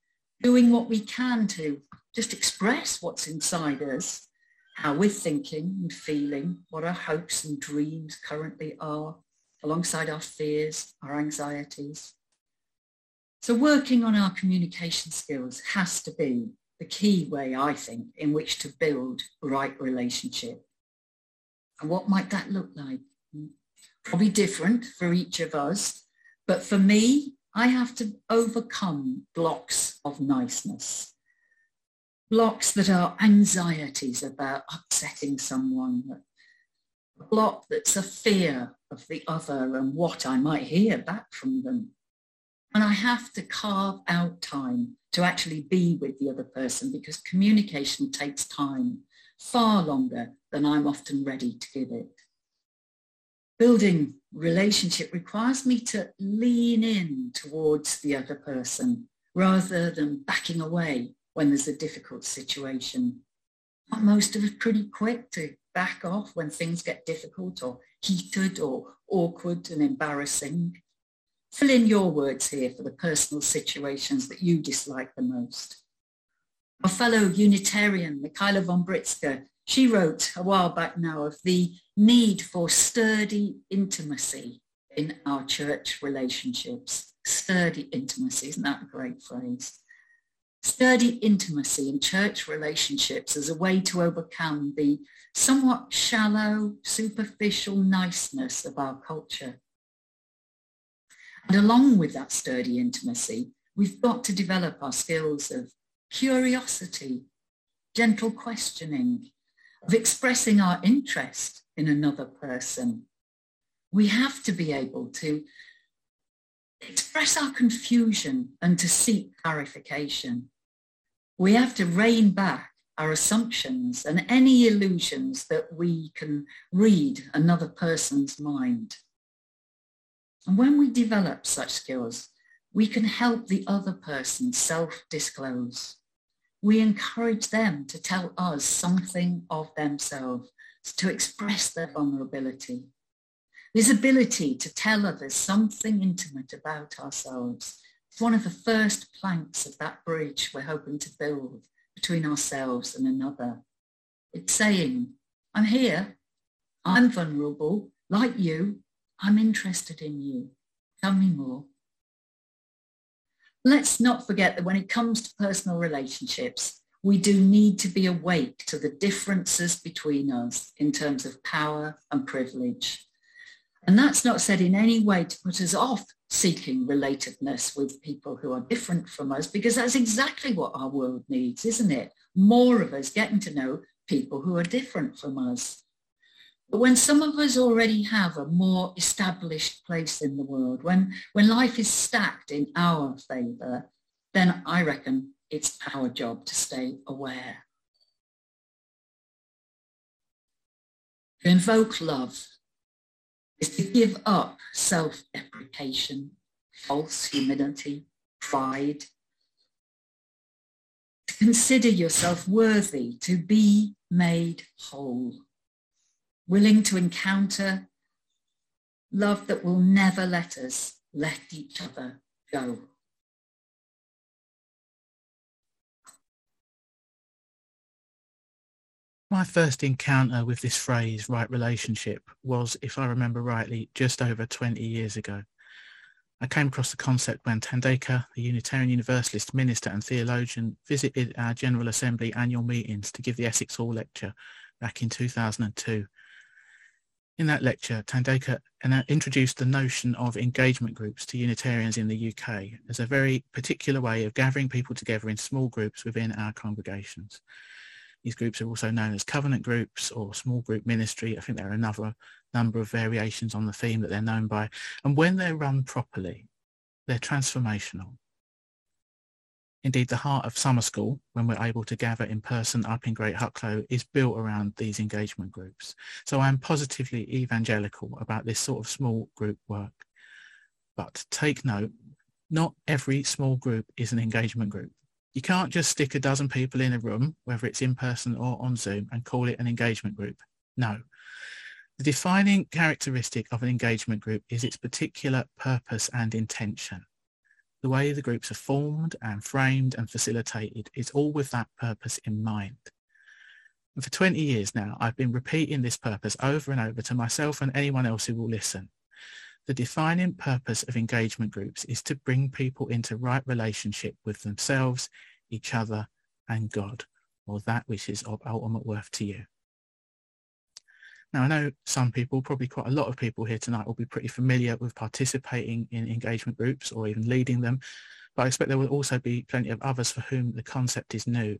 doing what we can to just express what's inside us, how we're thinking and feeling, what our hopes and dreams currently are, alongside our fears, our anxieties. So working on our communication skills has to be the key way, I think, in which to build right relationship. And what might that look like? Hmm. Probably different for each of us. But for me, I have to overcome blocks of niceness. blocks that are anxieties about upsetting someone, a block that's a fear of the other and what I might hear back from them. And I have to carve out time to actually be with the other person because communication takes time, far longer than I'm often ready to give it. Building relationship requires me to lean in towards the other person rather than backing away when there's a difficult situation. Most of us pretty quick to back off when things get difficult or heated or awkward and embarrassing? Fill in your words here for the personal situations that you dislike the most. Our fellow Unitarian, Michaela von Britzke, she wrote a while back now of the need for sturdy intimacy in our church relationships. Sturdy intimacy, isn't that a great phrase? Sturdy intimacy in church relationships as a way to overcome the somewhat shallow, superficial niceness of our culture. And along with that sturdy intimacy, we've got to develop our skills of curiosity, gentle questioning, of expressing our interest in another person. We have to be able to express our confusion and to seek clarification. We have to rein back our assumptions and any illusions that we can read another person's mind. And when we develop such skills, we can help the other person self-disclose. We encourage them to tell us something of themselves, to express their vulnerability. This ability to tell others something intimate about ourselves is one of the first planks of that bridge we're hoping to build between ourselves and another. It's saying, I'm here, I'm vulnerable, like you, I'm interested in you. Tell me more. Let's not forget that when it comes to personal relationships, we do need to be awake to the differences between us in terms of power and privilege. And that's not said in any way to put us off seeking relatedness with people who are different from us, because that's exactly what our world needs, isn't it? More of us getting to know people who are different from us. But when some of us already have a more established place in the world, when, when life is stacked in our favour, then I reckon it's our job to stay aware. To invoke love is to give up self-deprecation, false humility, pride, to consider yourself worthy to be made whole willing to encounter love that will never let us let each other go. My first encounter with this phrase, right relationship, was, if I remember rightly, just over 20 years ago. I came across the concept when Thandeka, the Unitarian Universalist minister and theologian, visited our General Assembly annual meetings to give the Essex Hall lecture back in 2002 in that lecture, Thandeka uh, introduced the notion of engagement groups to Unitarians in the UK as a very particular way of gathering people together in small groups within our congregations. These groups are also known as covenant groups or small group ministry. I think there are another number of variations on the theme that they're known by. And when they're run properly, they're transformational. Indeed, the heart of summer school, when we're able to gather in person up in Great Hucklow, is built around these engagement groups. So I'm positively evangelical about this sort of small group work. But take note, not every small group is an engagement group. You can't just stick a dozen people in a room, whether it's in person or on Zoom, and call it an engagement group. No. The defining characteristic of an engagement group is its particular purpose and intention the way the groups are formed and framed and facilitated is all with that purpose in mind. And for 20 years now, I've been repeating this purpose over and over to myself and anyone else who will listen. The defining purpose of engagement groups is to bring people into right relationship with themselves, each other, and God, or that which is of ultimate worth to you. Now, I know some people, probably quite a lot of people here tonight will be pretty familiar with participating in engagement groups or even leading them, but I expect there will also be plenty of others for whom the concept is new.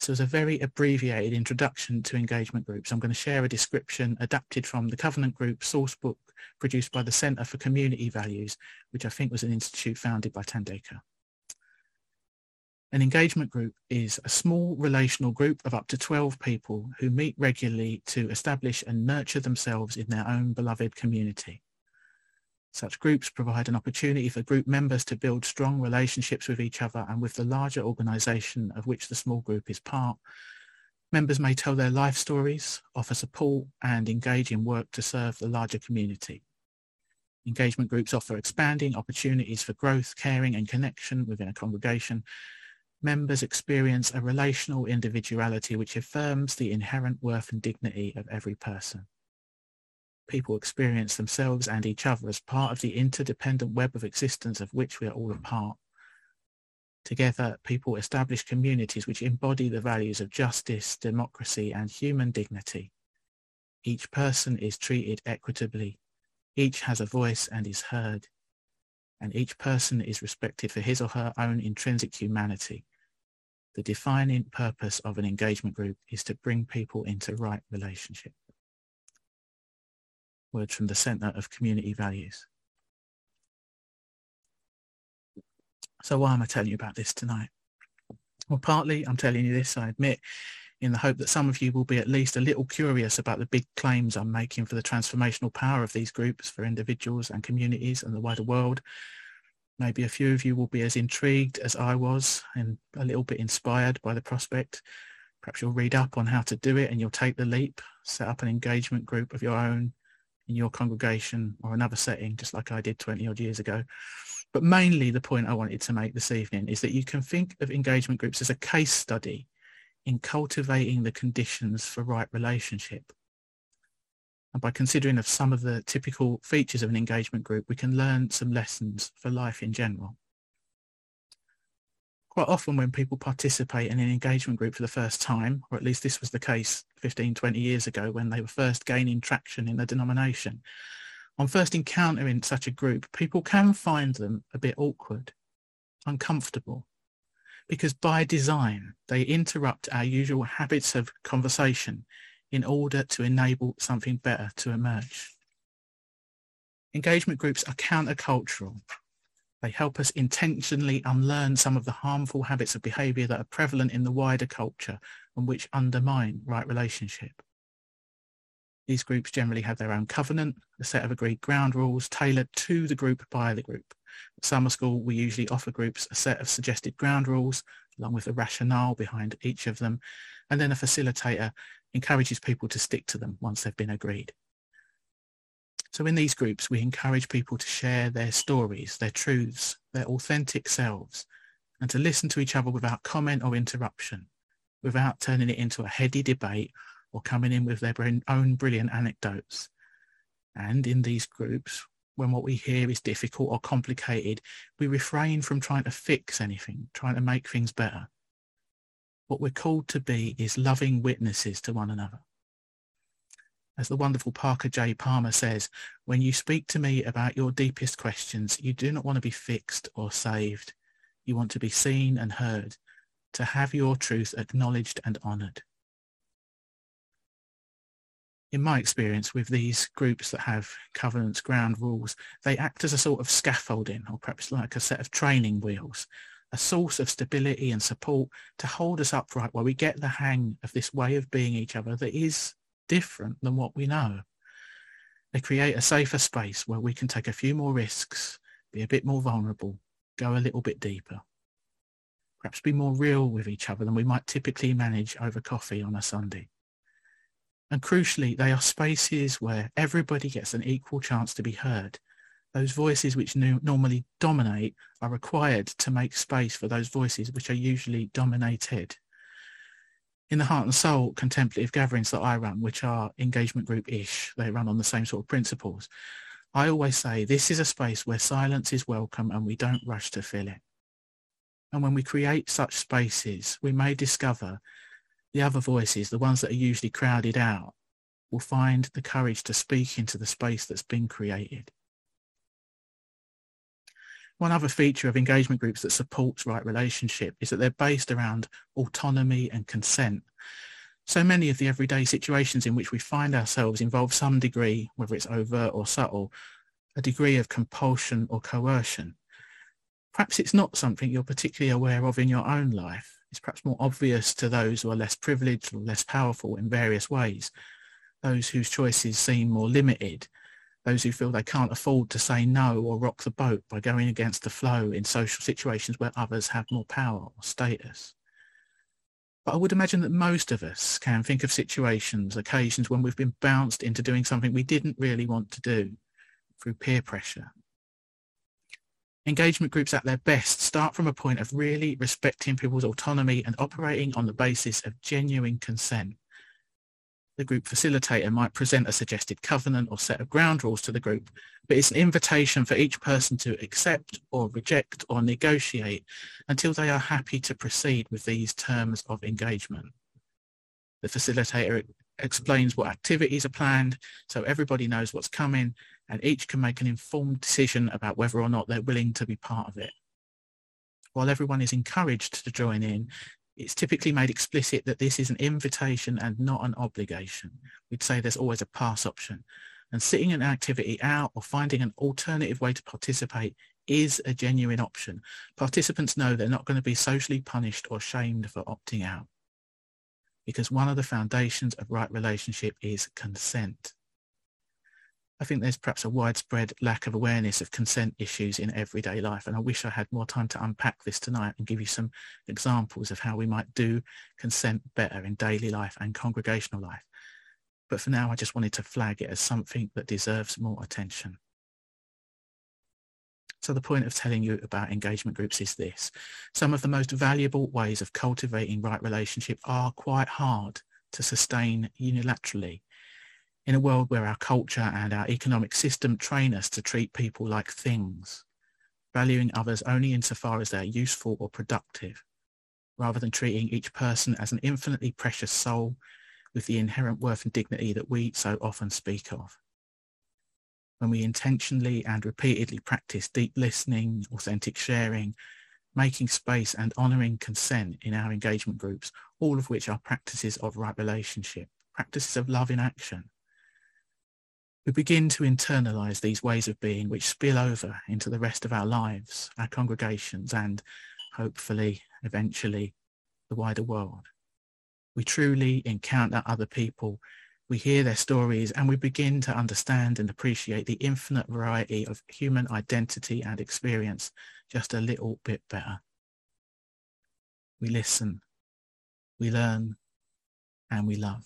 So as a very abbreviated introduction to engagement groups, I'm going to share a description adapted from the Covenant Group sourcebook produced by the Centre for Community Values, which I think was an institute founded by Thandeka. An engagement group is a small relational group of up to 12 people who meet regularly to establish and nurture themselves in their own beloved community. Such groups provide an opportunity for group members to build strong relationships with each other and with the larger organisation of which the small group is part. Members may tell their life stories, offer support and engage in work to serve the larger community. Engagement groups offer expanding opportunities for growth, caring and connection within a congregation. Members experience a relational individuality which affirms the inherent worth and dignity of every person people experience themselves and each other as part of the interdependent web of existence of which we are all a part. Together, people establish communities which embody the values of justice, democracy, and human dignity. Each person is treated equitably. Each has a voice and is heard. And each person is respected for his or her own intrinsic humanity. The defining purpose of an engagement group is to bring people into right relationship words from the Centre of Community Values. So why am I telling you about this tonight? Well, partly I'm telling you this, I admit, in the hope that some of you will be at least a little curious about the big claims I'm making for the transformational power of these groups for individuals and communities and the wider world. Maybe a few of you will be as intrigued as I was and a little bit inspired by the prospect. Perhaps you'll read up on how to do it and you'll take the leap, set up an engagement group of your own, in your congregation or another setting, just like I did 20 odd years ago. But mainly the point I wanted to make this evening is that you can think of engagement groups as a case study in cultivating the conditions for right relationship. And by considering of some of the typical features of an engagement group, we can learn some lessons for life in general quite often when people participate in an engagement group for the first time, or at least this was the case 15, 20 years ago when they were first gaining traction in the denomination, on first encountering such a group, people can find them a bit awkward, uncomfortable, because by design, they interrupt our usual habits of conversation in order to enable something better to emerge. Engagement groups are countercultural they help us intentionally unlearn some of the harmful habits of behavior that are prevalent in the wider culture and which undermine right relationship. These groups generally have their own covenant, a set of agreed ground rules tailored to the group by the group. At summer school, we usually offer groups a set of suggested ground rules along with the rationale behind each of them, and then a facilitator encourages people to stick to them once they've been agreed. So in these groups, we encourage people to share their stories, their truths, their authentic selves, and to listen to each other without comment or interruption, without turning it into a heady debate or coming in with their own brilliant anecdotes. And in these groups, when what we hear is difficult or complicated, we refrain from trying to fix anything, trying to make things better. What we're called to be is loving witnesses to one another as the wonderful Parker J. Palmer says, when you speak to me about your deepest questions, you do not want to be fixed or saved. You want to be seen and heard, to have your truth acknowledged and honoured. In my experience with these groups that have covenants, ground rules, they act as a sort of scaffolding or perhaps like a set of training wheels, a source of stability and support to hold us upright while we get the hang of this way of being each other that is different than what we know. They create a safer space where we can take a few more risks, be a bit more vulnerable, go a little bit deeper. Perhaps be more real with each other than we might typically manage over coffee on a Sunday. And crucially, they are spaces where everybody gets an equal chance to be heard. Those voices which normally dominate are required to make space for those voices which are usually dominated in the Heart and Soul contemplative gatherings that I run, which are engagement group-ish, they run on the same sort of principles. I always say this is a space where silence is welcome and we don't rush to fill it. And when we create such spaces, we may discover the other voices, the ones that are usually crowded out, will find the courage to speak into the space that's been created. One other feature of engagement groups that supports right relationship is that they're based around autonomy and consent. So many of the everyday situations in which we find ourselves involve some degree, whether it's overt or subtle, a degree of compulsion or coercion. Perhaps it's not something you're particularly aware of in your own life. It's perhaps more obvious to those who are less privileged or less powerful in various ways, those whose choices seem more limited, those who feel they can't afford to say no or rock the boat by going against the flow in social situations where others have more power or status. But I would imagine that most of us can think of situations, occasions when we've been bounced into doing something we didn't really want to do through peer pressure. Engagement groups at their best start from a point of really respecting people's autonomy and operating on the basis of genuine consent the group facilitator might present a suggested covenant or set of ground rules to the group, but it's an invitation for each person to accept or reject or negotiate until they are happy to proceed with these terms of engagement. The facilitator explains what activities are planned so everybody knows what's coming and each can make an informed decision about whether or not they're willing to be part of it. While everyone is encouraged to join in, it's typically made explicit that this is an invitation and not an obligation. We'd say there's always a pass option. And sitting an activity out or finding an alternative way to participate is a genuine option. Participants know they're not going to be socially punished or shamed for opting out. Because one of the foundations of right relationship is consent. I think there's perhaps a widespread lack of awareness of consent issues in everyday life. And I wish I had more time to unpack this tonight and give you some examples of how we might do consent better in daily life and congregational life. But for now, I just wanted to flag it as something that deserves more attention. So the point of telling you about engagement groups is this. Some of the most valuable ways of cultivating right relationship are quite hard to sustain unilaterally in a world where our culture and our economic system train us to treat people like things, valuing others only insofar as they're useful or productive, rather than treating each person as an infinitely precious soul with the inherent worth and dignity that we so often speak of. When we intentionally and repeatedly practice deep listening, authentic sharing, making space and honouring consent in our engagement groups, all of which are practices of right relationship, practices of love in action, we begin to internalize these ways of being which spill over into the rest of our lives, our congregations, and hopefully, eventually, the wider world. We truly encounter other people, we hear their stories, and we begin to understand and appreciate the infinite variety of human identity and experience just a little bit better. We listen, we learn, and we love.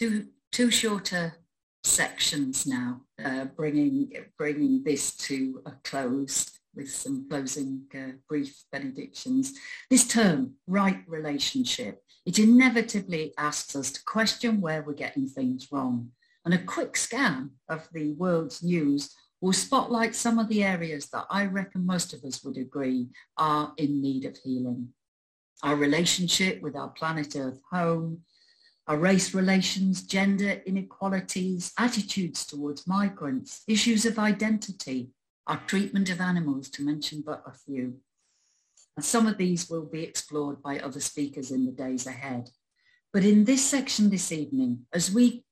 Do two shorter sections now, uh, bringing, bringing this to a close with some closing uh, brief benedictions. This term, right relationship, it inevitably asks us to question where we're getting things wrong. And a quick scan of the world's news will spotlight some of the areas that I reckon most of us would agree are in need of healing. Our relationship with our planet Earth home, our race relations, gender inequalities, attitudes towards migrants, issues of identity, our treatment of animals, to mention but a few. And some of these will be explored by other speakers in the days ahead. But in this section this evening, as we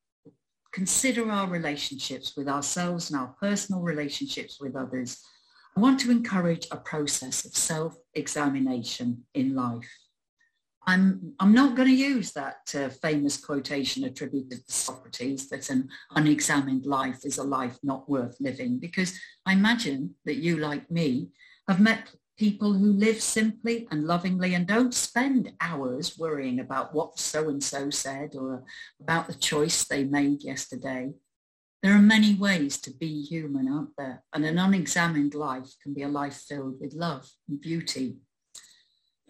consider our relationships with ourselves and our personal relationships with others, I want to encourage a process of self-examination in life. I'm, I'm not going to use that uh, famous quotation attributed to Socrates that an unexamined life is a life not worth living, because I imagine that you, like me, have met people who live simply and lovingly and don't spend hours worrying about what so-and-so said or about the choice they made yesterday. There are many ways to be human, aren't there? And an unexamined life can be a life filled with love and beauty.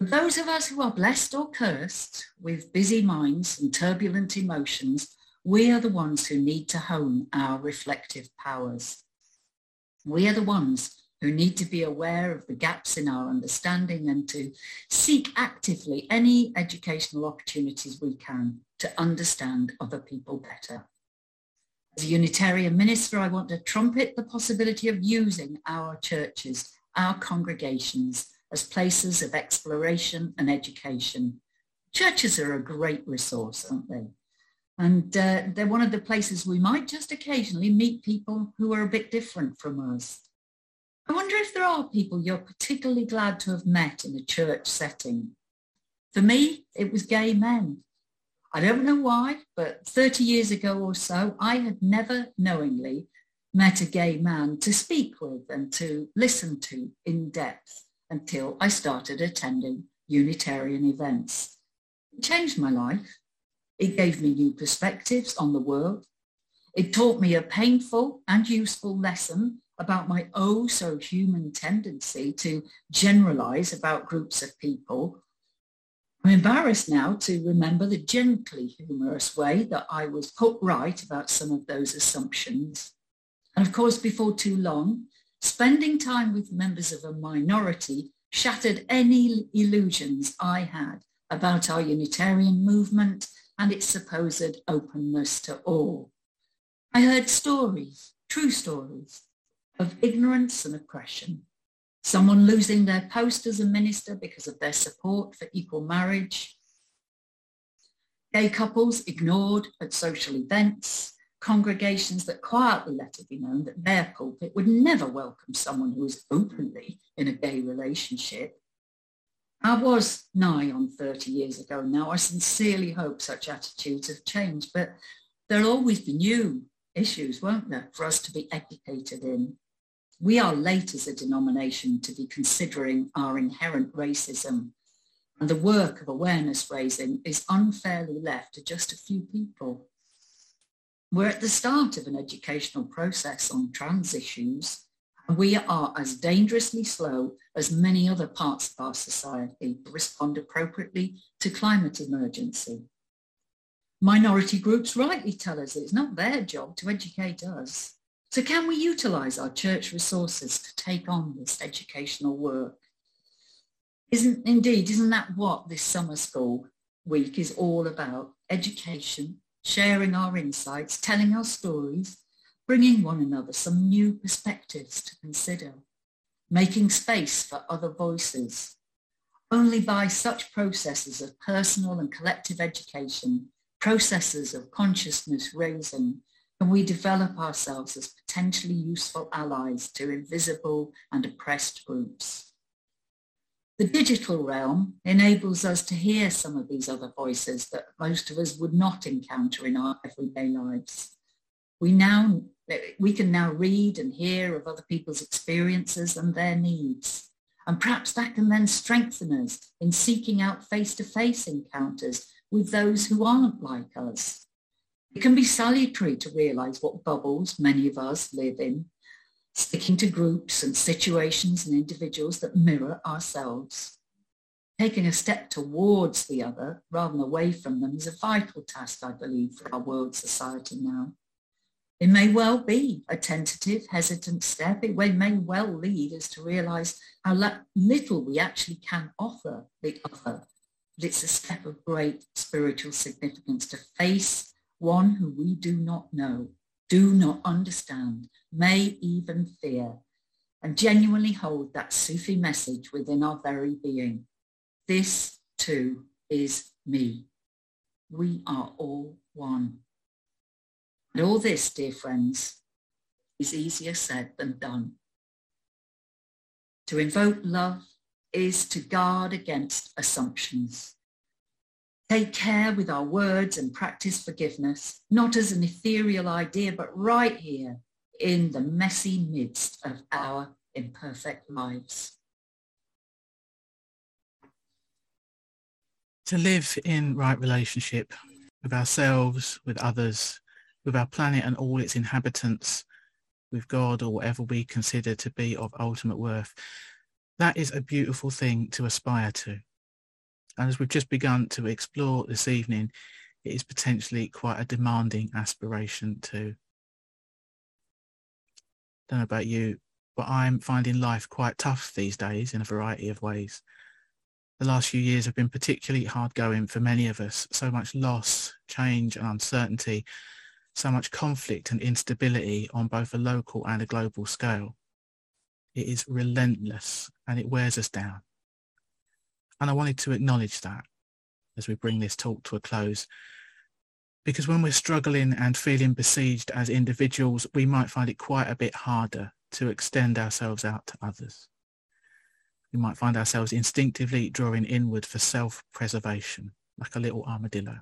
Those of us who are blessed or cursed with busy minds and turbulent emotions, we are the ones who need to hone our reflective powers. We are the ones who need to be aware of the gaps in our understanding and to seek actively any educational opportunities we can to understand other people better. As a Unitarian minister, I want to trumpet the possibility of using our churches, our congregations, as places of exploration and education. Churches are a great resource, aren't they? And uh, they're one of the places we might just occasionally meet people who are a bit different from us. I wonder if there are people you're particularly glad to have met in a church setting. For me, it was gay men. I don't know why, but 30 years ago or so, I had never knowingly met a gay man to speak with and to listen to in depth until I started attending Unitarian events. It changed my life. It gave me new perspectives on the world. It taught me a painful and useful lesson about my oh so human tendency to generalize about groups of people. I'm embarrassed now to remember the gently humorous way that I was put right about some of those assumptions. And of course, before too long, spending time with members of a minority shattered any illusions I had about our Unitarian movement and its supposed openness to all. I heard stories, true stories, of ignorance and oppression. Someone losing their post as a minister because of their support for equal marriage. Gay couples ignored at social events. Congregations that quietly let it be known that their pulpit would never welcome someone who was openly in a gay relationship. I was nigh on 30 years ago now. I sincerely hope such attitudes have changed, but there'll always be new issues, won't there, for us to be educated in we are late as a denomination to be considering our inherent racism and the work of awareness raising is unfairly left to just a few people. We're at the start of an educational process on trans issues and we are as dangerously slow as many other parts of our society to respond appropriately to climate emergency. Minority groups rightly tell us it's not their job to educate us. So can we utilise our church resources to take on this educational work? Isn't indeed, isn't that what this summer school week is all about? Education, sharing our insights, telling our stories, bringing one another some new perspectives to consider, making space for other voices. Only by such processes of personal and collective education, processes of consciousness raising, can we develop ourselves as potentially useful allies to invisible and oppressed groups. The digital realm enables us to hear some of these other voices that most of us would not encounter in our everyday lives. We now we can now read and hear of other people's experiences and their needs. And perhaps that can then strengthen us in seeking out face-to-face encounters with those who aren't like us It can be salutary to realise what bubbles many of us live in, sticking to groups and situations and individuals that mirror ourselves. Taking a step towards the other rather than away from them is a vital task, I believe, for our world society now. It may well be a tentative, hesitant step. It may well lead us to realise how little we actually can offer the other. But it's a step of great spiritual significance to face one who we do not know, do not understand, may even fear, and genuinely hold that Sufi message within our very being. This too is me. We are all one. And all this, dear friends, is easier said than done. To invoke love is to guard against assumptions. Take care with our words and practice forgiveness, not as an ethereal idea, but right here in the messy midst of our imperfect lives. To live in right relationship with ourselves, with others, with our planet and all its inhabitants, with God or whatever we consider to be of ultimate worth. That is a beautiful thing to aspire to. And as we've just begun to explore this evening, it is potentially quite a demanding aspiration too. Don't know about you, but I'm finding life quite tough these days in a variety of ways. The last few years have been particularly hard going for many of us. So much loss, change and uncertainty so much conflict and instability on both a local and a global scale. It is relentless and it wears us down. And I wanted to acknowledge that as we bring this talk to a close. Because when we're struggling and feeling besieged as individuals, we might find it quite a bit harder to extend ourselves out to others. We might find ourselves instinctively drawing inward for self-preservation, like a little armadillo.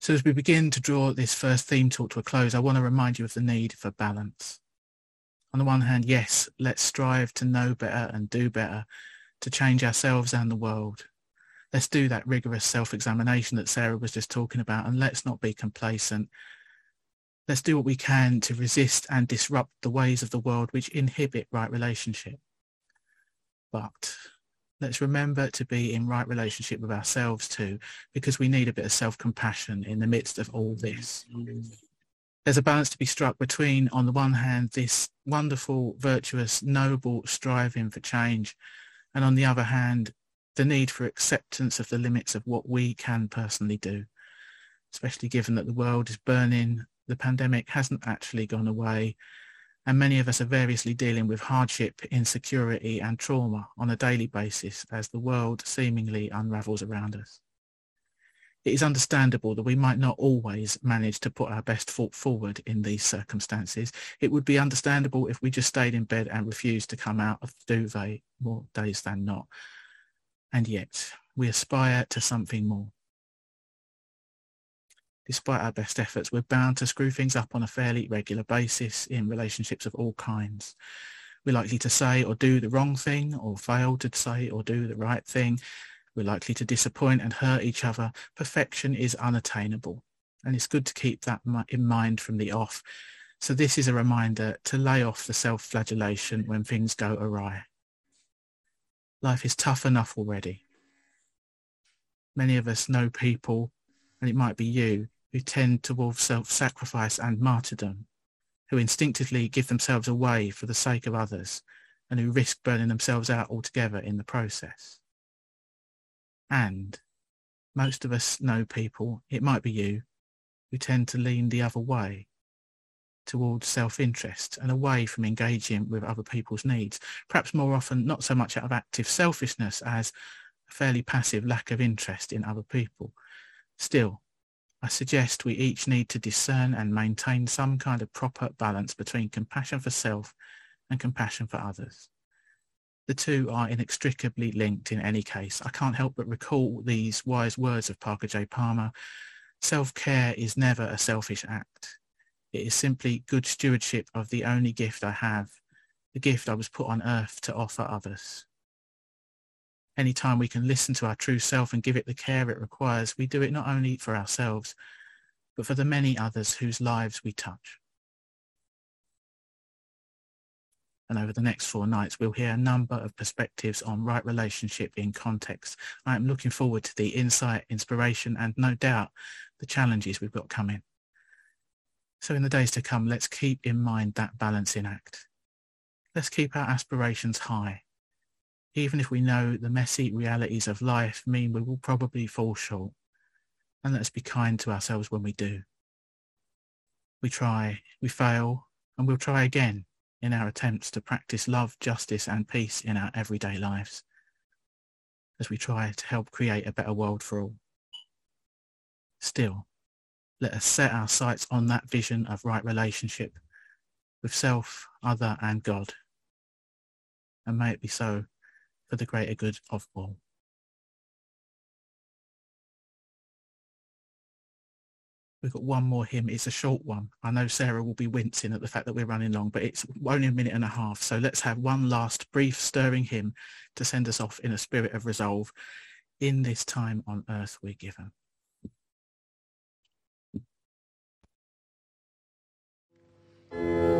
So as we begin to draw this first theme talk to a close, I want to remind you of the need for balance. On the one hand, yes, let's strive to know better and do better, to change ourselves and the world. Let's do that rigorous self-examination that Sarah was just talking about, and let's not be complacent. Let's do what we can to resist and disrupt the ways of the world which inhibit right relationship. But let's remember to be in right relationship with ourselves too, because we need a bit of self-compassion in the midst of all this. There's a balance to be struck between, on the one hand, this wonderful, virtuous, noble striving for change, and on the other hand, the need for acceptance of the limits of what we can personally do, especially given that the world is burning, the pandemic hasn't actually gone away, and many of us are variously dealing with hardship, insecurity and trauma on a daily basis as the world seemingly unravels around us. It is understandable that we might not always manage to put our best foot forward in these circumstances. It would be understandable if we just stayed in bed and refused to come out of the duvet more days than not. And yet, we aspire to something more despite our best efforts, we're bound to screw things up on a fairly regular basis in relationships of all kinds. We're likely to say or do the wrong thing or fail to say or do the right thing. We're likely to disappoint and hurt each other. Perfection is unattainable. And it's good to keep that in mind from the off. So this is a reminder to lay off the self-flagellation when things go awry. Life is tough enough already. Many of us know people, and it might be you, who tend towards self-sacrifice and martyrdom, who instinctively give themselves away for the sake of others, and who risk burning themselves out altogether in the process. And most of us know people, it might be you, who tend to lean the other way towards self-interest and away from engaging with other people's needs, perhaps more often not so much out of active selfishness as a fairly passive lack of interest in other people. Still, I suggest we each need to discern and maintain some kind of proper balance between compassion for self and compassion for others. The two are inextricably linked in any case. I can't help but recall these wise words of Parker J. Palmer. Self-care is never a selfish act. It is simply good stewardship of the only gift I have, the gift I was put on earth to offer others. Anytime we can listen to our true self and give it the care it requires, we do it not only for ourselves, but for the many others whose lives we touch. And over the next four nights, we'll hear a number of perspectives on right relationship in context. I am looking forward to the insight, inspiration, and no doubt the challenges we've got coming. So in the days to come, let's keep in mind that balancing act. Let's keep our aspirations high. Even if we know the messy realities of life mean we will probably fall short and let's be kind to ourselves when we do. We try, we fail, and we'll try again in our attempts to practice love, justice and peace in our everyday lives as we try to help create a better world for all. Still, let us set our sights on that vision of right relationship with self, other and God. And may it be so for the greater good of all. We've got one more hymn. It's a short one. I know Sarah will be wincing at the fact that we're running long, but it's only a minute and a half. So let's have one last brief stirring hymn to send us off in a spirit of resolve in this time on earth we're given. Música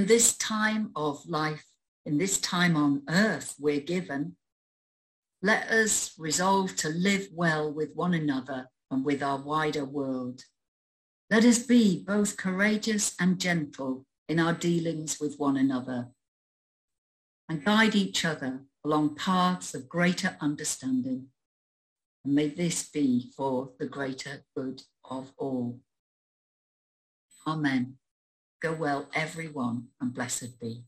in this time of life, in this time on earth we're given, let us resolve to live well with one another and with our wider world. Let us be both courageous and gentle in our dealings with one another and guide each other along paths of greater understanding. And may this be for the greater good of all. Amen. Go well, everyone, and blessed be.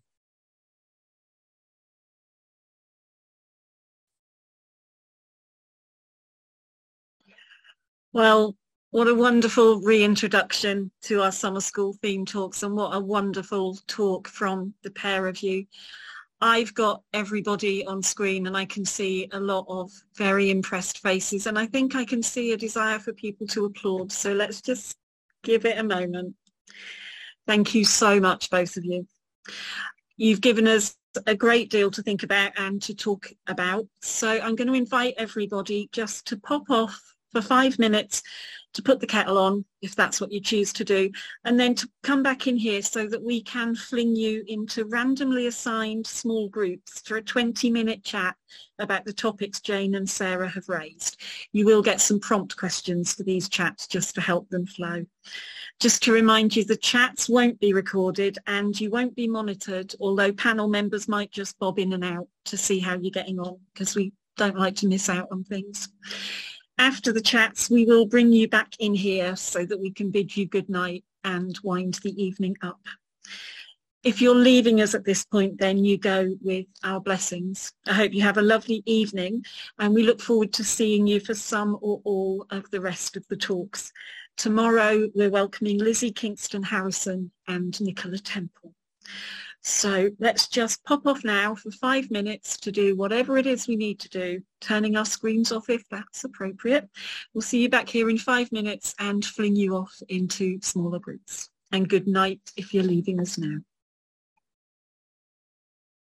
Well, what a wonderful reintroduction to our summer school theme talks and what a wonderful talk from the pair of you. I've got everybody on screen and I can see a lot of very impressed faces and I think I can see a desire for people to applaud. So let's just give it a moment. Thank you so much, both of you. You've given us a great deal to think about and to talk about. So I'm going to invite everybody just to pop off for five minutes to put the kettle on, if that's what you choose to do, and then to come back in here so that we can fling you into randomly assigned small groups for a 20 minute chat about the topics Jane and Sarah have raised. You will get some prompt questions for these chats just to help them flow. Just to remind you, the chats won't be recorded and you won't be monitored, although panel members might just bob in and out to see how you're getting on because we don't like to miss out on things. After the chats, we will bring you back in here so that we can bid you good night and wind the evening up. If you're leaving us at this point, then you go with our blessings. I hope you have a lovely evening and we look forward to seeing you for some or all of the rest of the talks. Tomorrow, we're welcoming Lizzie Kingston Harrison and Nicola Temple. So let's just pop off now for five minutes to do whatever it is we need to do, turning our screens off if that's appropriate. We'll see you back here in five minutes and fling you off into smaller groups. And good night if you're leaving us now.